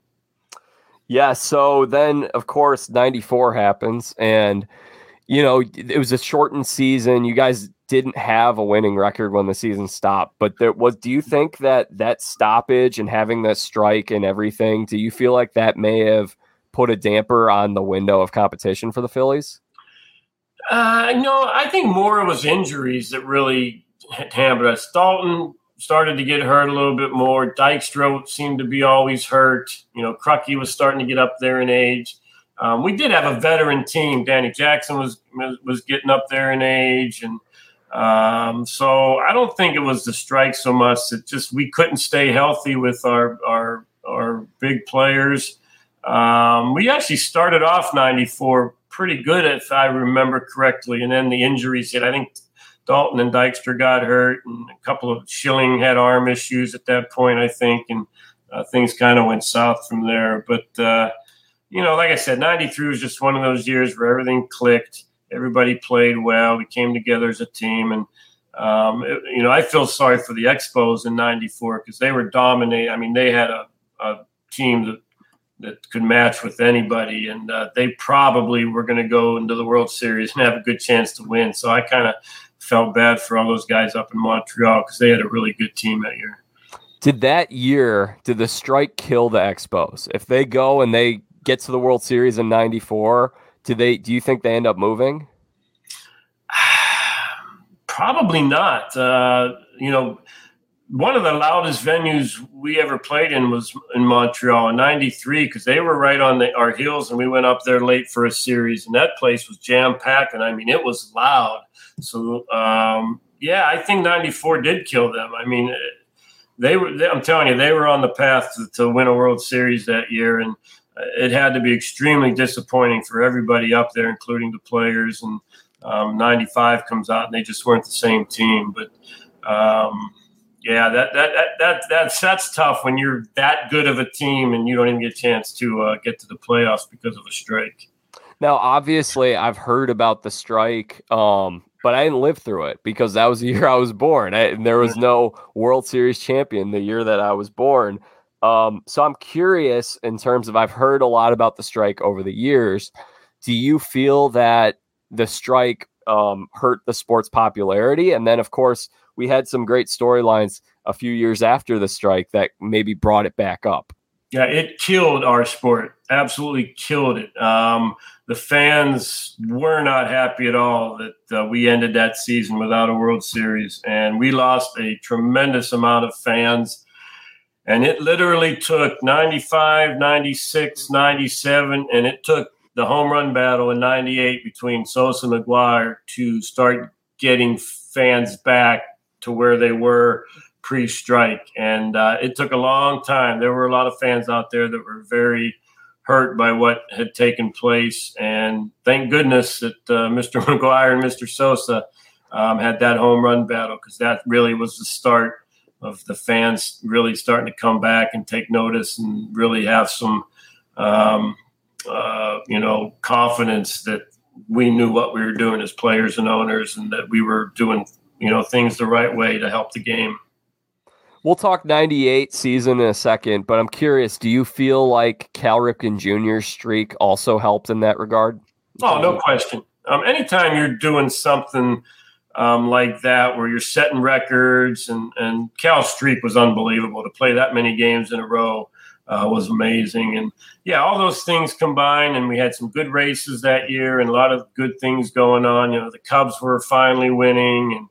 Yeah. So then, of course, '94 happens, and you know it was a shortened season. You guys didn't have a winning record when the season stopped, but there was. Do you think that that stoppage and having that strike and everything? Do you feel like that may have put a damper on the window of competition for the Phillies? Uh, no, I think more it was injuries that really hampered us. Daulton started to get hurt a little bit more. Dykstra seemed to be always hurt. You know, Crucky was starting to get up there in age. Um, we did have a veteran team. Danny Jackson was was getting up there in age, and um, so I don't think it was the strike so much. It just we couldn't stay healthy with our our our big players. Um, we actually started off '94 pretty good, if I remember correctly. And then the injuries hit. I think Daulton and Dykstra got hurt, and a couple of Schilling had arm issues at that point, I think, and uh, things kind of went south from there. But uh, you know, like I said, '93 was just one of those years where everything clicked. Everybody played well. We came together as a team, and um, it, you know, I feel sorry for the Expos in '94 because they were dominating. I mean, they had a, a team that that could match with anybody. And uh, they probably were going to go into the World Series and have a good chance to win. So I kind of felt bad for all those guys up in Montreal because they had a really good team that year. Did that year, did the strike kill the Expos? If they go and they get to the World Series in 94, do they do you think they end up moving? Probably not. Uh, you know, one of the loudest venues we ever played in was in Montreal in 93 because they were right on the, our heels and we went up there late for a series and that place was jam packed and I mean it was loud. So um, yeah, I think 94 did kill them. I mean they were they, I'm telling you they were on the path to, to win a World Series that year and it had to be extremely disappointing for everybody up there including the players and um, 95 comes out and they just weren't the same team but um, yeah, that, that that that that's that's tough when you're that good of a team and you don't even get a chance to uh, get to the playoffs because of a strike. Now, obviously, I've heard about the strike, um, but I didn't live through it because that was the year I was born. I, and there was no World Series champion the year that I was born. Um, so I'm curious in terms of I've heard a lot about the strike over the years. Do you feel that the strike um, hurt the sport's popularity? And then, of course, we had some great storylines a few years after the strike that maybe brought it back up. Yeah, it killed our sport. Absolutely killed it. Um, the fans were not happy at all that uh, we ended that season without a World Series, and we lost a tremendous amount of fans. And it literally took 95, 96, 97, and it took the home run battle in 98 between Sosa and McGwire to start getting fans back to where they were pre-strike, and uh, it took a long time. There were a lot of fans out there that were very hurt by what had taken place, and thank goodness that uh, Mr. McGwire and Mr. Sosa um, had that home run battle because that really was the start of the fans really starting to come back and take notice and really have some, um, uh, you know, confidence that we knew what we were doing as players and owners, and that we were doing you know things the right way to help the game. We'll talk 98 season in a second, but I'm curious, do you feel like Cal Ripken Jr.'s streak also helped in that regard? Oh, no question. Um, anytime you're doing something um, like that where you're setting records and, and Cal's streak was unbelievable to play that many games in a row uh, was amazing. And yeah, all those things combined, and we had some good races that year and a lot of good things going on. You know, the Cubs were finally winning and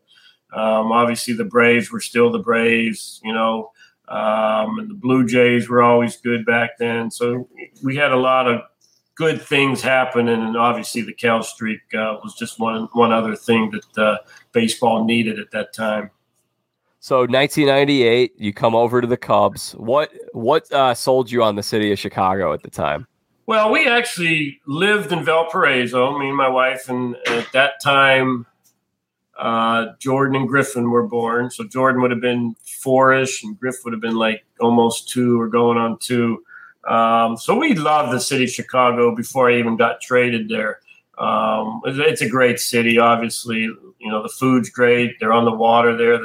um, obviously, the Braves were still the Braves, you know, um, and the Blue Jays were always good back then. So we had a lot of good things happening, and obviously the Cal streak uh, was just one one other thing that uh, baseball needed at that time. So 1998, you come over to the Cubs. What what uh, sold you on the city of Chicago at the time? Well, we actually lived in Valparaiso, me and my wife, and at that time uh, Jordan and Griffin were born. So Jordan would have been four-ish, and Griff would have been like almost two or going on two. Um, so we loved the city of Chicago before I even got traded there. Um, it's a great city, obviously. You know, the food's great. They're on the water there.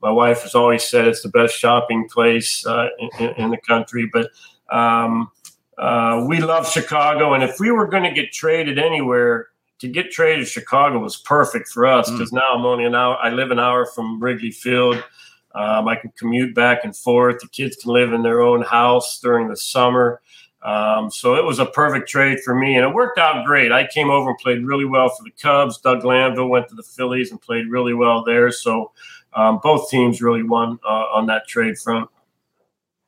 My wife has always said it's the best shopping place uh, in, in, the country. But um, uh, we love Chicago, and if we were going to get traded anywhere, to get traded to Chicago was perfect for us because mm. now I'm only an hour. I live an hour from Wrigley Field. Um, I can commute back and forth. The kids can live in their own house during the summer. Um, so it was a perfect trade for me, and it worked out great. I came over and played really well for the Cubs. Doug Glanville went to the Phillies and played really well there. So um, both teams really won uh, on that trade front.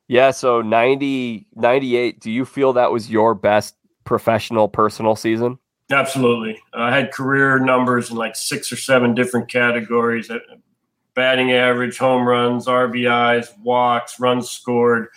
Yeah. So 90, 98, do you feel that was your best professional personal season? Absolutely. I had career numbers in like six or seven different categories uh, batting average, home runs, RBIs, walks, runs scored.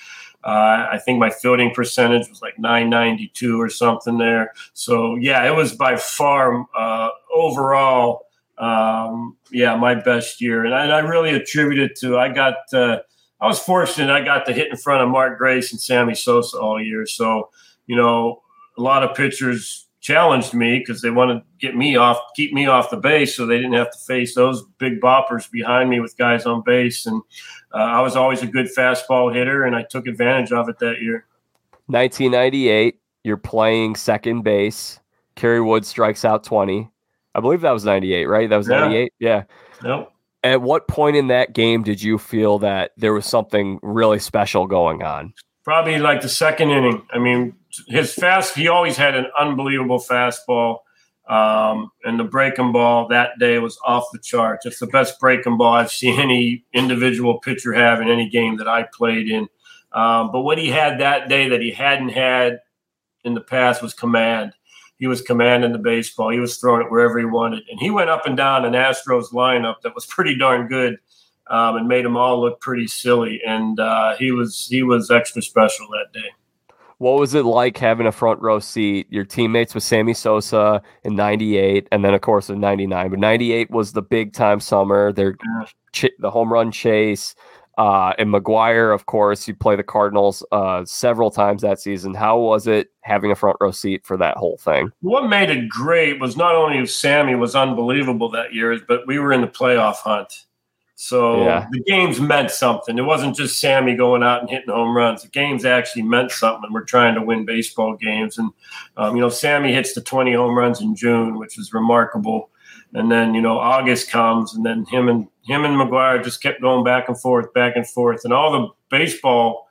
Uh, I think my fielding percentage was like 992 or something there. So, yeah, it was by far uh, overall, um, yeah, my best year. And I, and I, really attribute it to I got, uh, I was fortunate I got to hit in front of Mark Grace and Sammy Sosa all year. So, you know, a lot of pitchers challenged me because they want to get me off, keep me off the base, so they didn't have to face those big boppers behind me with guys on base. And uh, I was always a good fastball hitter, and I took advantage of it that year. 1998, you're playing second base. Kerry Wood strikes out 20. I believe that was 98, right? That was 98. Yeah. yeah. Yep. At what point in that game did you feel that there was something really special going on? Probably like the second inning. I mean, his fast, he always had an unbelievable fastball. Um, and the breaking ball that day was off the charts. It's the best breaking ball I've seen any individual pitcher have in any game that I played in. Um, but what he had that day that he hadn't had in the past was command. He was commanding the baseball. He was throwing it wherever he wanted, and he went up and down an Astros lineup that was pretty darn good, um, and made them all look pretty silly. And uh, he was he was extra special that day. What was it like having a front row seat? Your teammates with Sammy Sosa in '98, and then of course in '99. But '98 was the big time summer. Their ch- the home run chase. Uh, and McGwire, of course, you play the Cardinals uh, several times that season. How was it having a front row seat for that whole thing? What made it great was not only if Sammy was unbelievable that year, but we were in the playoff hunt. So yeah. the games meant something. It wasn't just Sammy going out and hitting home runs. The games actually meant something. We're trying to win baseball games, and um, you know, Sammy hits the 20 home runs in June, which is remarkable. And then you know, August comes, and then him and him and McGwire just kept going back and forth, back and forth, and all the baseball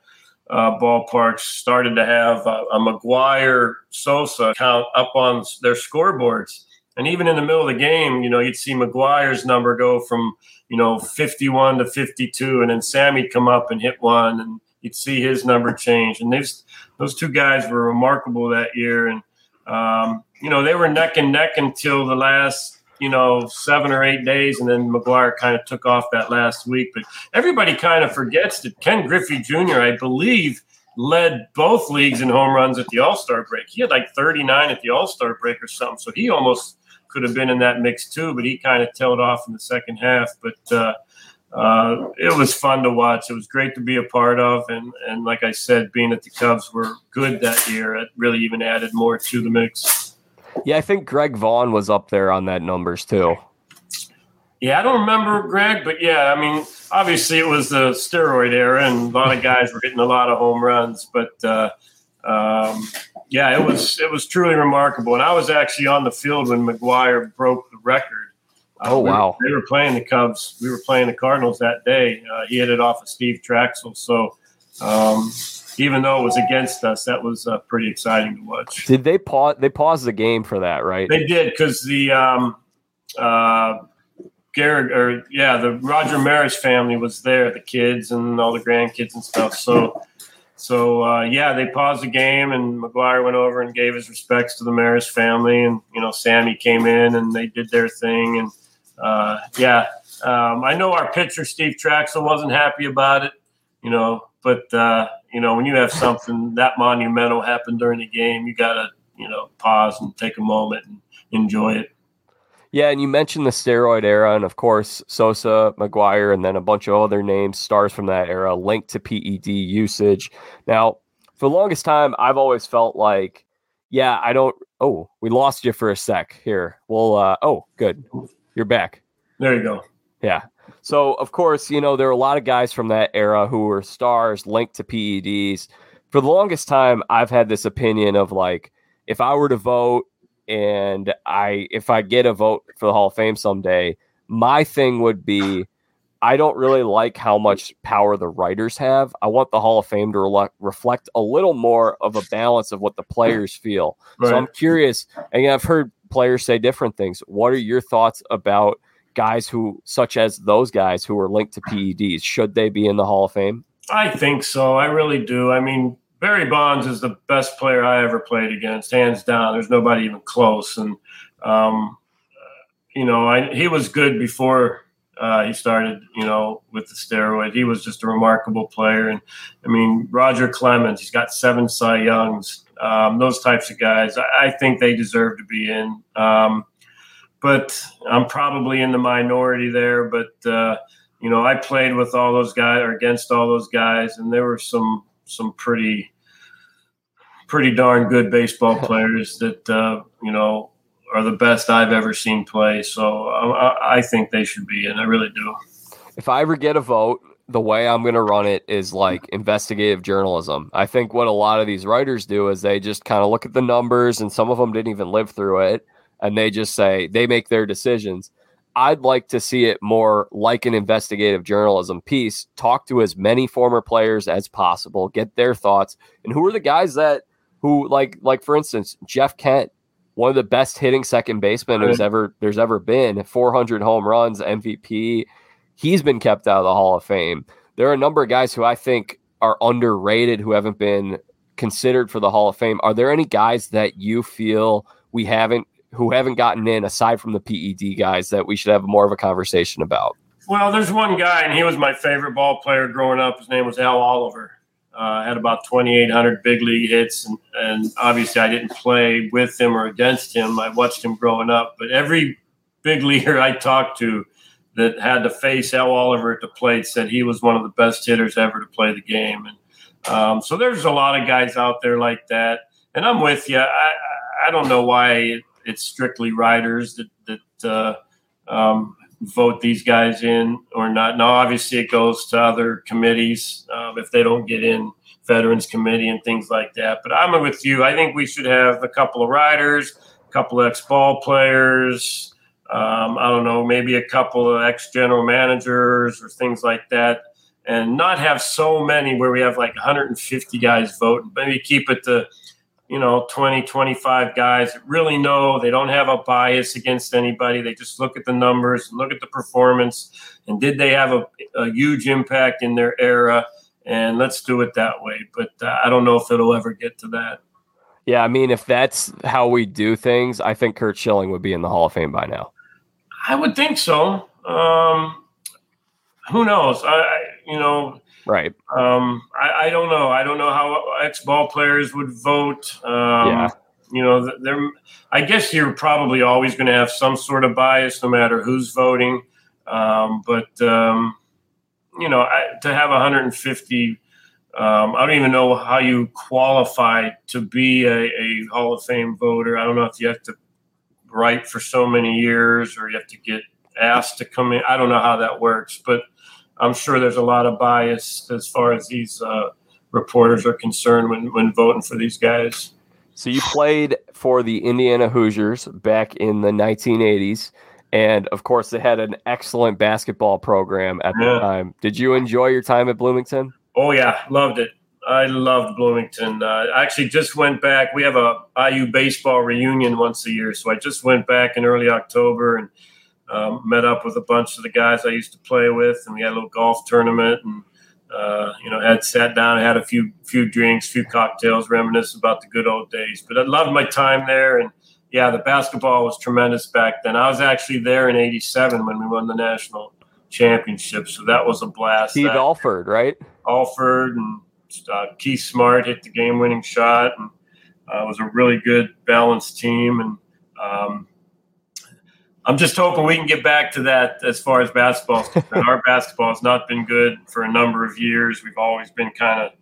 uh, ballparks started to have a, a McGwire Sosa count up on their scoreboards. And even in the middle of the game, you know, you'd see McGwire's number go from you know, 51 to 52, and then Sammy'd come up and hit one, and you'd see his number change. And those those two guys were remarkable that year, and um, you know, they were neck and neck until the last you know seven or eight days, and then McGwire kind of took off that last week. But everybody kind of forgets that Ken Griffey Jr. I believe led both leagues in home runs at the All Star break. He had like 39 at the All Star break or something, so he almost could have been in that mix too, but he kind of tailed off in the second half. But uh, uh, it was fun to watch. It was great to be a part of, and and like I said, being that the Cubs were good that year, it really even added more to the mix. Yeah, I think Greg Vaughn was up there on that numbers too. Yeah, I don't remember Greg, but yeah, I mean, obviously it was the steroid era, and a lot of guys were getting a lot of home runs, but. Uh, um, yeah, it was it was truly remarkable. And I was actually on the field when McGwire broke the record. Uh, oh wow! We were, they were playing the Cubs. We were playing the Cardinals that day. Uh, he hit it off of Steve Trachsel. So um, even though it was against us, that was uh, pretty exciting to watch. Did they pause? They paused the game for that, right? They did because the um, uh, Garrett or yeah, the Roger Maris family was there, the kids and all the grandkids and stuff. So so uh, yeah, they paused the game, and McGwire went over and gave his respects to the Maris family, and you know Sammy came in and they did their thing, and uh, yeah, um, I know our pitcher Steve Trachsel wasn't happy about it, you know, but uh, you know when you have something that monumental happen during the game, you gotta you know pause and take a moment and enjoy it. Yeah, and you mentioned the steroid era, and of course Sosa, McGwire, and then a bunch of other names, stars from that era, linked to PED usage. Now, for the longest time, I've always felt like, yeah, I don't. Oh, we lost you for a sec. Here, well, uh, oh, good, you're back. There you go. Yeah. So of course, you know there are a lot of guys from that era who were stars linked to PEDs. For the longest time, I've had this opinion of like, if I were to vote and I if I get a vote for the Hall of Fame someday, my thing would be I don't really like how much power the writers have. I want the Hall of Fame to re- reflect a little more of a balance of what the players feel. Right. So I'm curious, and I've heard players say different things. What are your thoughts about guys who, such as those guys who are linked to PEDs? Should they be in the Hall of Fame? I think so. I really do. I mean, Barry Bonds is the best player I ever played against, hands down. There's nobody even close. And, um, you know, I, he was good before uh, he started, you know, with the steroid. He was just a remarkable player. And I mean, Roger Clemens, he's got seven Cy Youngs. Um, those types of guys, I, I, think they deserve to be in. Um, but I'm probably in the minority there. But, uh, you know, I played with all those guys or against all those guys, and there were some some pretty pretty darn good baseball players that uh, you know are the best I've ever seen play. So I, I think they should be and I really do. If I ever get a vote, the way I'm going to run it is like investigative journalism. I think what a lot of these writers do is they just kind of look at the numbers, and some of them didn't even live through it, and they just say they make their decisions. I'd like to see it more like an investigative journalism piece. Talk to as many former players as possible, get their thoughts, and who are the guys that who like like for instance Jeff Kent, one of the best hitting second basemen who's ever there's ever been, 400 home runs, MVP. He's been kept out of the Hall of Fame. There are a number of guys who I think are underrated who haven't been considered for the Hall of Fame. Are there any guys that you feel we haven't who haven't gotten in aside from the PED guys that we should have more of a conversation about? Well, there's one guy, and he was my favorite ball player growing up. His name was Al Oliver. Uh, had about 2,800 big league hits, and, and obviously I didn't play with him or against him. I watched him growing up, but every big leaguer I talked to that had to face Al Oliver at the plate said he was one of the best hitters ever to play the game. And um, so there's a lot of guys out there like that. And I'm with you. I, I don't know why it's strictly riders that, that uh, um, vote these guys in or not. Now, obviously, it goes to other committees um, if they don't get in Veterans Committee and things like that. But I'm with you. I think we should have a couple of riders, a couple of ex ball players. Um, I don't know, maybe a couple of ex general managers or things like that, and not have so many where we have like 150 guys voting. Maybe keep it to you know 20 25 guys that really know they don't have a bias against anybody. They just look at the numbers and look at the performance. And did they have a, a huge impact in their era? And let's do it that way. But uh, i don't know if it'll ever get to that. Yeah i mean if that's how we do things i think curt schilling would be in the hall of fame by now. I would think so. Um, who knows? I you know Right. Um, I, I, don't know. I don't know how ex ball players would vote. Um, yeah. You know, there. I guess you're probably always going to have some sort of bias, no matter who's voting. Um, but um, you know, I, to have 150, um, I don't even know how you qualify to be a, a Hall of Fame voter. I don't know if you have to write for so many years or you have to get asked to come in. I don't know how that works, but I'm sure there's a lot of bias as far as these uh, reporters are concerned when, when voting for these guys. So you played for the Indiana Hoosiers back in the 1980s, and of course they had an excellent basketball program at yeah. the time. Did you enjoy your time at Bloomington? Oh yeah, loved it. I loved Bloomington. Uh, I actually just went back. We have a IU baseball reunion once a year, so I just went back in early October and um, met up with a bunch of the guys I used to play with, and we had a little golf tournament, and uh, you know, had sat down, had a few few drinks, few cocktails, reminisce about the good old days. But I loved my time there, and yeah, the basketball was tremendous back then. I was actually there in '87 when we won the national championship, so that was a blast. Steve that, Alford, right? Alford and uh, Keith Smart hit the game-winning shot, and uh, it was a really good, balanced team, and um, I'm just hoping we can get back to that as far as basketball is concerned. Our basketball has not been good for a number of years. We've always been kind of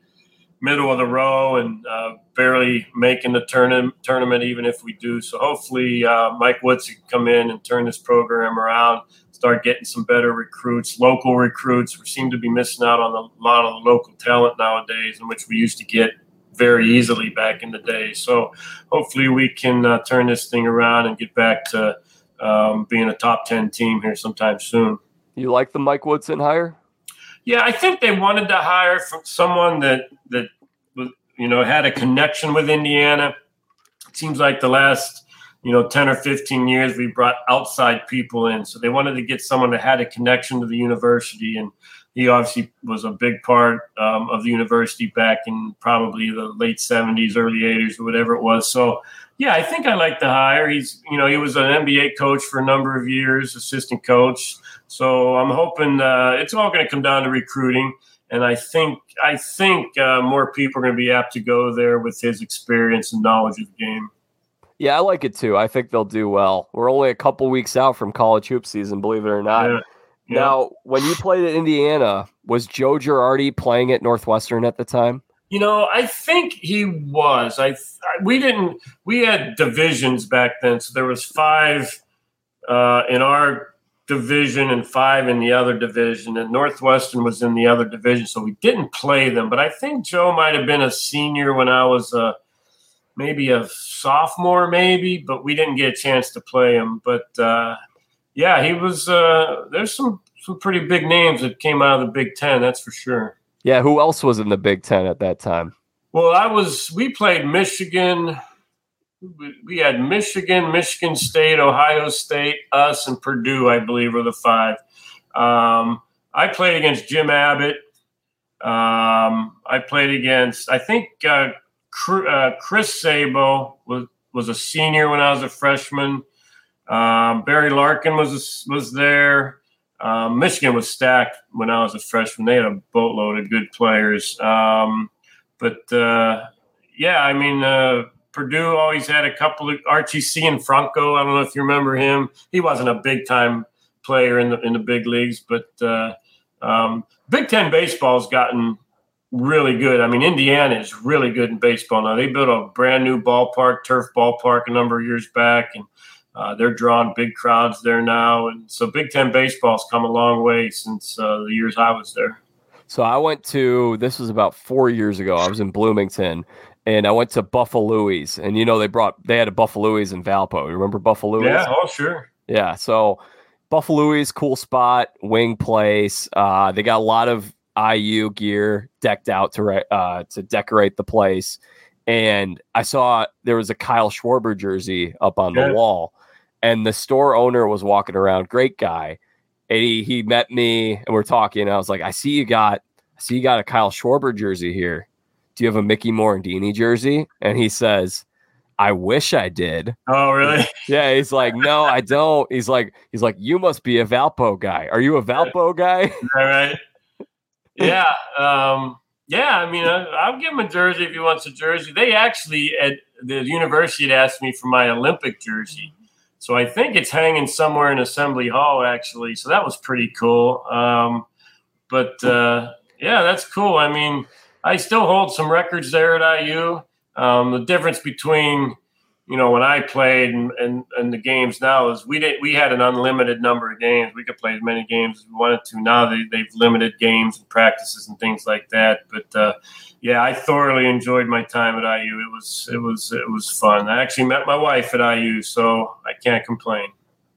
middle of the row and uh, barely making the tournament, tournament, even if we do. So hopefully, uh, Mike Woodson can come in and turn this program around, start getting some better recruits, local recruits. We seem to be missing out on a lot of the local talent nowadays, in which we used to get very easily back in the day. So hopefully, we can uh, turn this thing around and get back to um, being a top 10 team here sometime soon. You like the Mike Woodson hire? Yeah, I think they wanted to hire from someone that, that you know, had a connection with Indiana. It seems like the last, you know, 10 or 15 years, we brought outside people in. So they wanted to get someone that had a connection to the university. And he obviously was a big part um, of the university back in probably the late 70s, early 80s, or whatever it was. So yeah, I think I like the hire. He's, you know, he was an NBA coach for a number of years, assistant coach. So I'm hoping uh, it's all going to come down to recruiting. And I think I think uh, more people are going to be apt to go there with his experience and knowledge of the game. Yeah, I like it too. I think they'll do well. We're only a couple weeks out from college hoop season, believe it or not. Yeah. Yeah. Now, when you played at Indiana, was Joe Girardi playing at Northwestern at the time? You know, I think he was. I we didn't. We had divisions back then, so there was five uh, in our division and five in the other division, and Northwestern was in the other division, so we didn't play them. But I think Joe might have been a senior when I was uh, maybe a sophomore, maybe, but we didn't get a chance to play him. But uh, yeah, he was. Uh, there's some some pretty big names that came out of the Big Ten, that's for sure. Yeah, who else was in the Big Ten at that time? Well, I was. We played Michigan. We had Michigan, Michigan State, Ohio State, us, and Purdue. I believe were the five. Um, I played against Jim Abbott. Um, I played against. I think uh, uh, Chris Sabo was was a senior when I was a freshman. Um, Barry Larkin was was there. Um, Michigan was stacked when I was a freshman. They had a boatload of good players. Um, but uh, yeah, I mean, uh, Purdue always had a couple of Archi Cianfrocco. I don't know if you remember him. He wasn't a big time player in the in the big leagues. But uh, um, Big Ten baseball's gotten really good. I mean, Indiana is really good in baseball now. They built a brand new ballpark, turf ballpark, a number of years back, and uh, they're drawing big crowds there now. And so, Big Ten baseball's come a long way since uh, the years I was there. So I went to this was about four years ago. I was in Bloomington, and I went to Buffalo's, and you know they brought they had a Buffalo's in Valpo. You remember Buffalo's? Yeah, oh sure. Yeah, so Buffalo's cool spot, wing place. Uh, they got a lot of IU gear decked out to uh, to decorate the place, and I saw there was a Kyle Schwarber jersey up on yeah. the wall, and the store owner was walking around. Great guy, and he, he met me and we're talking. And I was like, I see you got, I see you got a Kyle Schwarber jersey here. Do you have a Mickey Morandini jersey? And he says, I wish I did. Oh, really? Yeah. He's like, no, I don't. He's like, he's like, you must be a Valpo guy. Are you a Valpo guy? All right. Yeah. Um, yeah. I mean, I, will give him a jersey if he wants a jersey. They actually at the university had asked me for my Olympic jersey. So I think it's hanging somewhere in Assembly Hall, actually. So that was pretty cool. Um, but uh, yeah, that's cool. I mean, I still hold some records there at IU. Um, the difference between you know when I played and, and, and the games now is we did we had an unlimited number of games. We could play as many games as we wanted to. Now they, they've limited games and practices and things like that. But uh, yeah, I thoroughly enjoyed my time at IU. It was it was it was fun. I actually met my wife at IU, so I can't complain.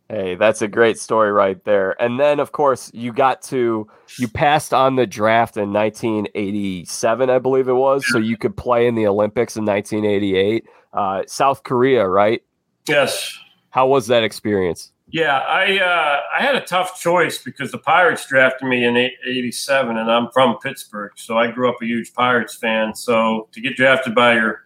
Hey, that's a great story right there. And then of course you got to you passed on the draft in 1987, I believe it was, so you could play in the Olympics in 1988. Uh, South Korea, right? Yes. How was that experience? Yeah, I uh, I had a tough choice because the Pirates drafted me in '87, and I'm from Pittsburgh, so I grew up a huge Pirates fan. So to get drafted by your,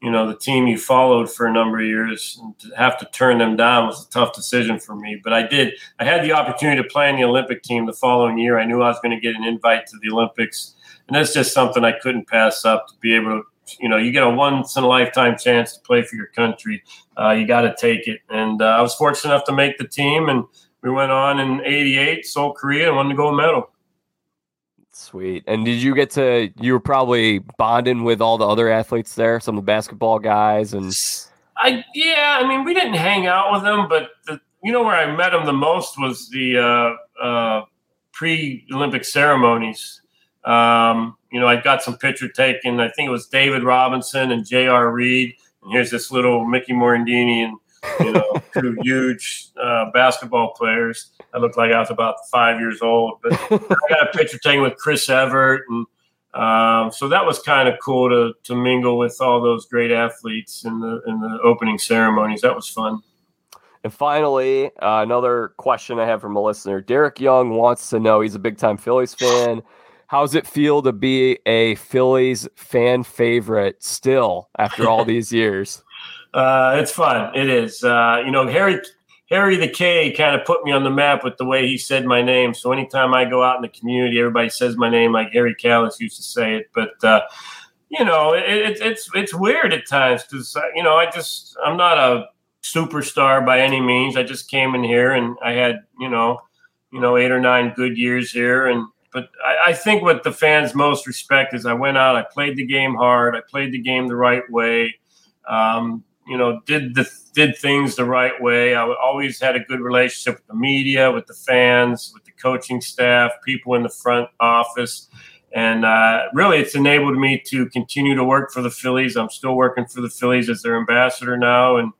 you know, the team you followed for a number of years, and to have to turn them down was a tough decision for me. But I did. I had the opportunity to play in the Olympic team the following year. I knew I was going to get an invite to the Olympics, and that's just something I couldn't pass up to be able to you know, you get a once in a lifetime chance to play for your country. Uh, you got to take it. And uh, I was fortunate enough to make the team, and we went on in '88, Seoul, Korea, and won the gold medal. Sweet. And did you get to? You were probably bonding with all the other athletes there, some of the basketball guys, and. I yeah, I mean, we didn't hang out with them, but the, you know where I met them the most was the uh, uh pre-Olympic ceremonies. Um, you know, I got some picture taken. I think it was David Robinson and J.R. Reid. And here's this little Mickey Morandini and, you know, two huge uh, basketball players. I looked like I was about five years old. But I got a picture taken with Chris Evert, And um, so that was kind of cool to, to mingle with all those great athletes in the, in the opening ceremonies. That was fun. And finally, uh, another question I have from a listener. Derek Young wants to know he's a big time Phillies fan. How's it feel to be a Phillies fan favorite still after all these years? Uh, it's fun. It is. Uh, you know, Harry Harry the K kind of put me on the map with the way he said my name. So anytime I go out in the community, everybody says my name like Harry Kalas used to say it. But uh, you know, it, it, it's it's weird at times because uh, you know I just I'm not a superstar by any means. I just came in here and I had you know you know eight or nine good years here and but I, I, think what the fans most respect is I went out, I played the game hard, I played the game the right way, um, you know, did the did things the right way. I always had a good relationship with the media, with the fans, with the coaching staff, people in the front office. And uh, really, it's enabled me to continue to work for the Phillies. I'm still working for the Phillies as their ambassador now, and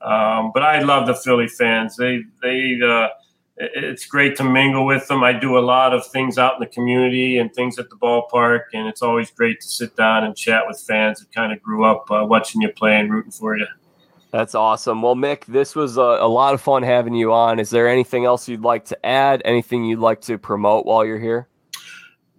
um, but I love the Philly fans. They they uh, it's great to mingle with them. I do a lot of things out in the community and things at the ballpark, and it's always great to sit down and chat with fans that kind of grew up uh, watching you play and rooting for you. That's awesome. Well, Mick, this was a, a, lot of fun having you on. Is there anything else you'd like to add? Anything you'd like to promote while you're here?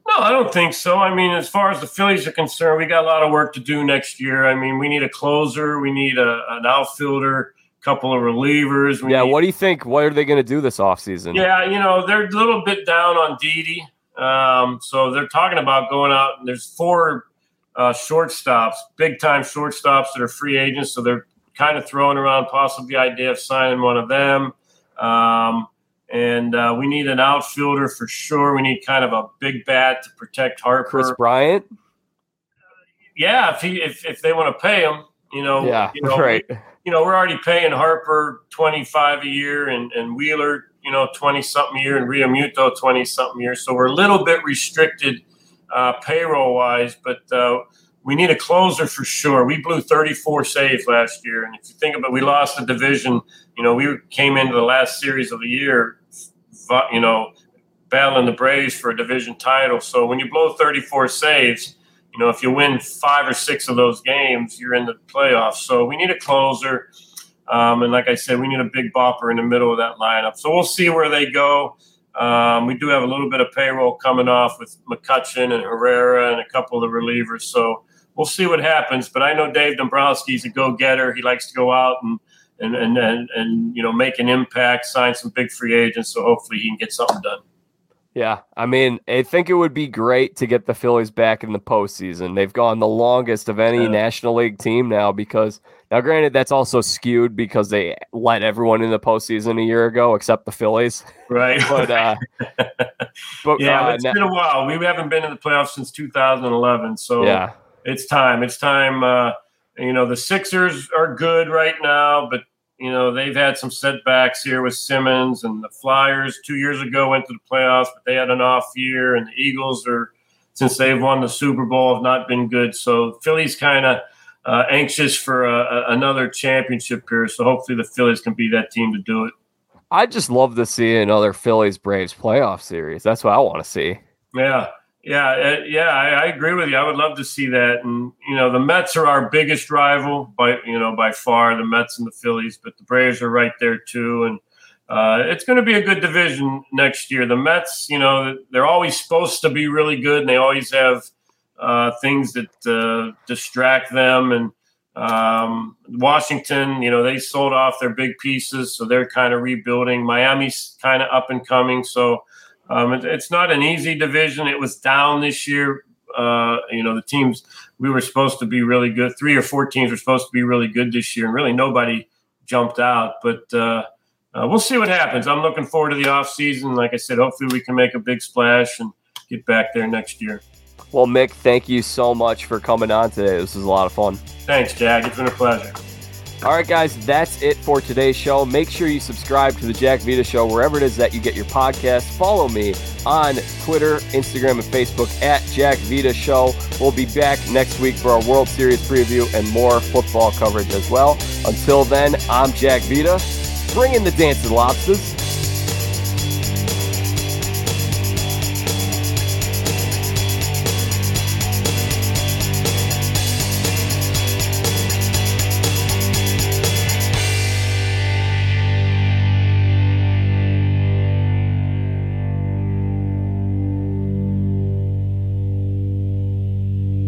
No, I don't think so. I mean, as far as the Phillies are concerned, we got a lot of work to do next year. I mean, we need a closer, we need a, an outfielder couple of relievers. We yeah, need, what do you think? What are they going to do this offseason? Yeah, you know, they're a little bit down on Didi. Um, so they're talking about going out, and there's four uh, shortstops, big time shortstops that are free agents. So they're kind of throwing around possibly the idea of signing one of them. Um, and uh, we need an outfielder for sure. We need kind of a big bat to protect Harper. Kris Bryant. Yeah, if he if, if they want to pay him, you know. Yeah, you know, right. You know, we're already paying Harper twenty five a year, and and Wheeler, you know, twenty something a year, and Realmuto twenty something a year. So we're a little bit restricted uh, payroll wise, but. Uh, we need a closer for sure. We blew 34 saves last year, and if you think about, it, we lost the division. You know, we came into the last series of the year, you know, battling the Braves for a division title. So when you blow 34 saves, you know, if you win five or six of those games, you're in the playoffs. So we need a closer. Um, and like I said, we need a big bopper in the middle of that lineup. So we'll see where they go. Um, we do have a little bit of payroll coming off with McCutchen and Herrera and a couple of the relievers. So we'll see what happens. But I know Dave Dombrowski's a go-getter. He likes to go out and and and and, and you know make an impact, sign some big free agents. So hopefully he can get something done. Yeah, I mean, I think it would be great to get the Phillies back in the postseason. They've gone the longest of any National League team now because now, granted, that's also skewed because they let everyone in the postseason a year ago except the Phillies. Right. but uh, but yeah, uh, it's now, been a while. We haven't been in the playoffs since 2011, so yeah, it's time. It's time. Uh, you know, the Sixers are good right now, but you know, they've had some setbacks here with Simmons and the Flyers two years ago went to the playoffs, but they had an off year, and the Eagles are since they've won the Super Bowl have not been good. So Philly's kind of uh, anxious for a, another championship here. So hopefully the Phillies can be that team to do it. I just love to see another Phillies Braves playoff series. That's what I want to see. Yeah. Yeah, uh, yeah, I, I, agree with you. I would love to see that. And you know, the Mets are our biggest rival by you know by far, the Mets and the Phillies, but the Braves are right there too. And uh, it's going to be a good division next year. The Mets, you know, they're always supposed to be really good, and they always have uh, things that uh, distract them. And um, Washington, you know, they sold off their big pieces, so they're kind of rebuilding. Miami's kind of up and coming, so um, it, it's not an easy division. It was down this year. Uh, you know, the teams we were supposed to be really good. Three or four teams were supposed to be really good this year, and really nobody jumped out. But uh, uh, we'll see what happens. I'm looking forward to the off season. Like I said, hopefully we can make a big splash and get back there next year. Well, Mick, thank you so much for coming on today. This was a lot of fun. Thanks, Jack. It's been a pleasure. All right, guys, that's it for today's show. Make sure you subscribe to the Jack Vita Show wherever it is that you get your podcast. Follow me on Twitter, Instagram, and Facebook at Jack Vita Show. We'll be back next week for our World Series preview and more football coverage as well. Until then, I'm Jack Vita. Bring in the dancing lobsters.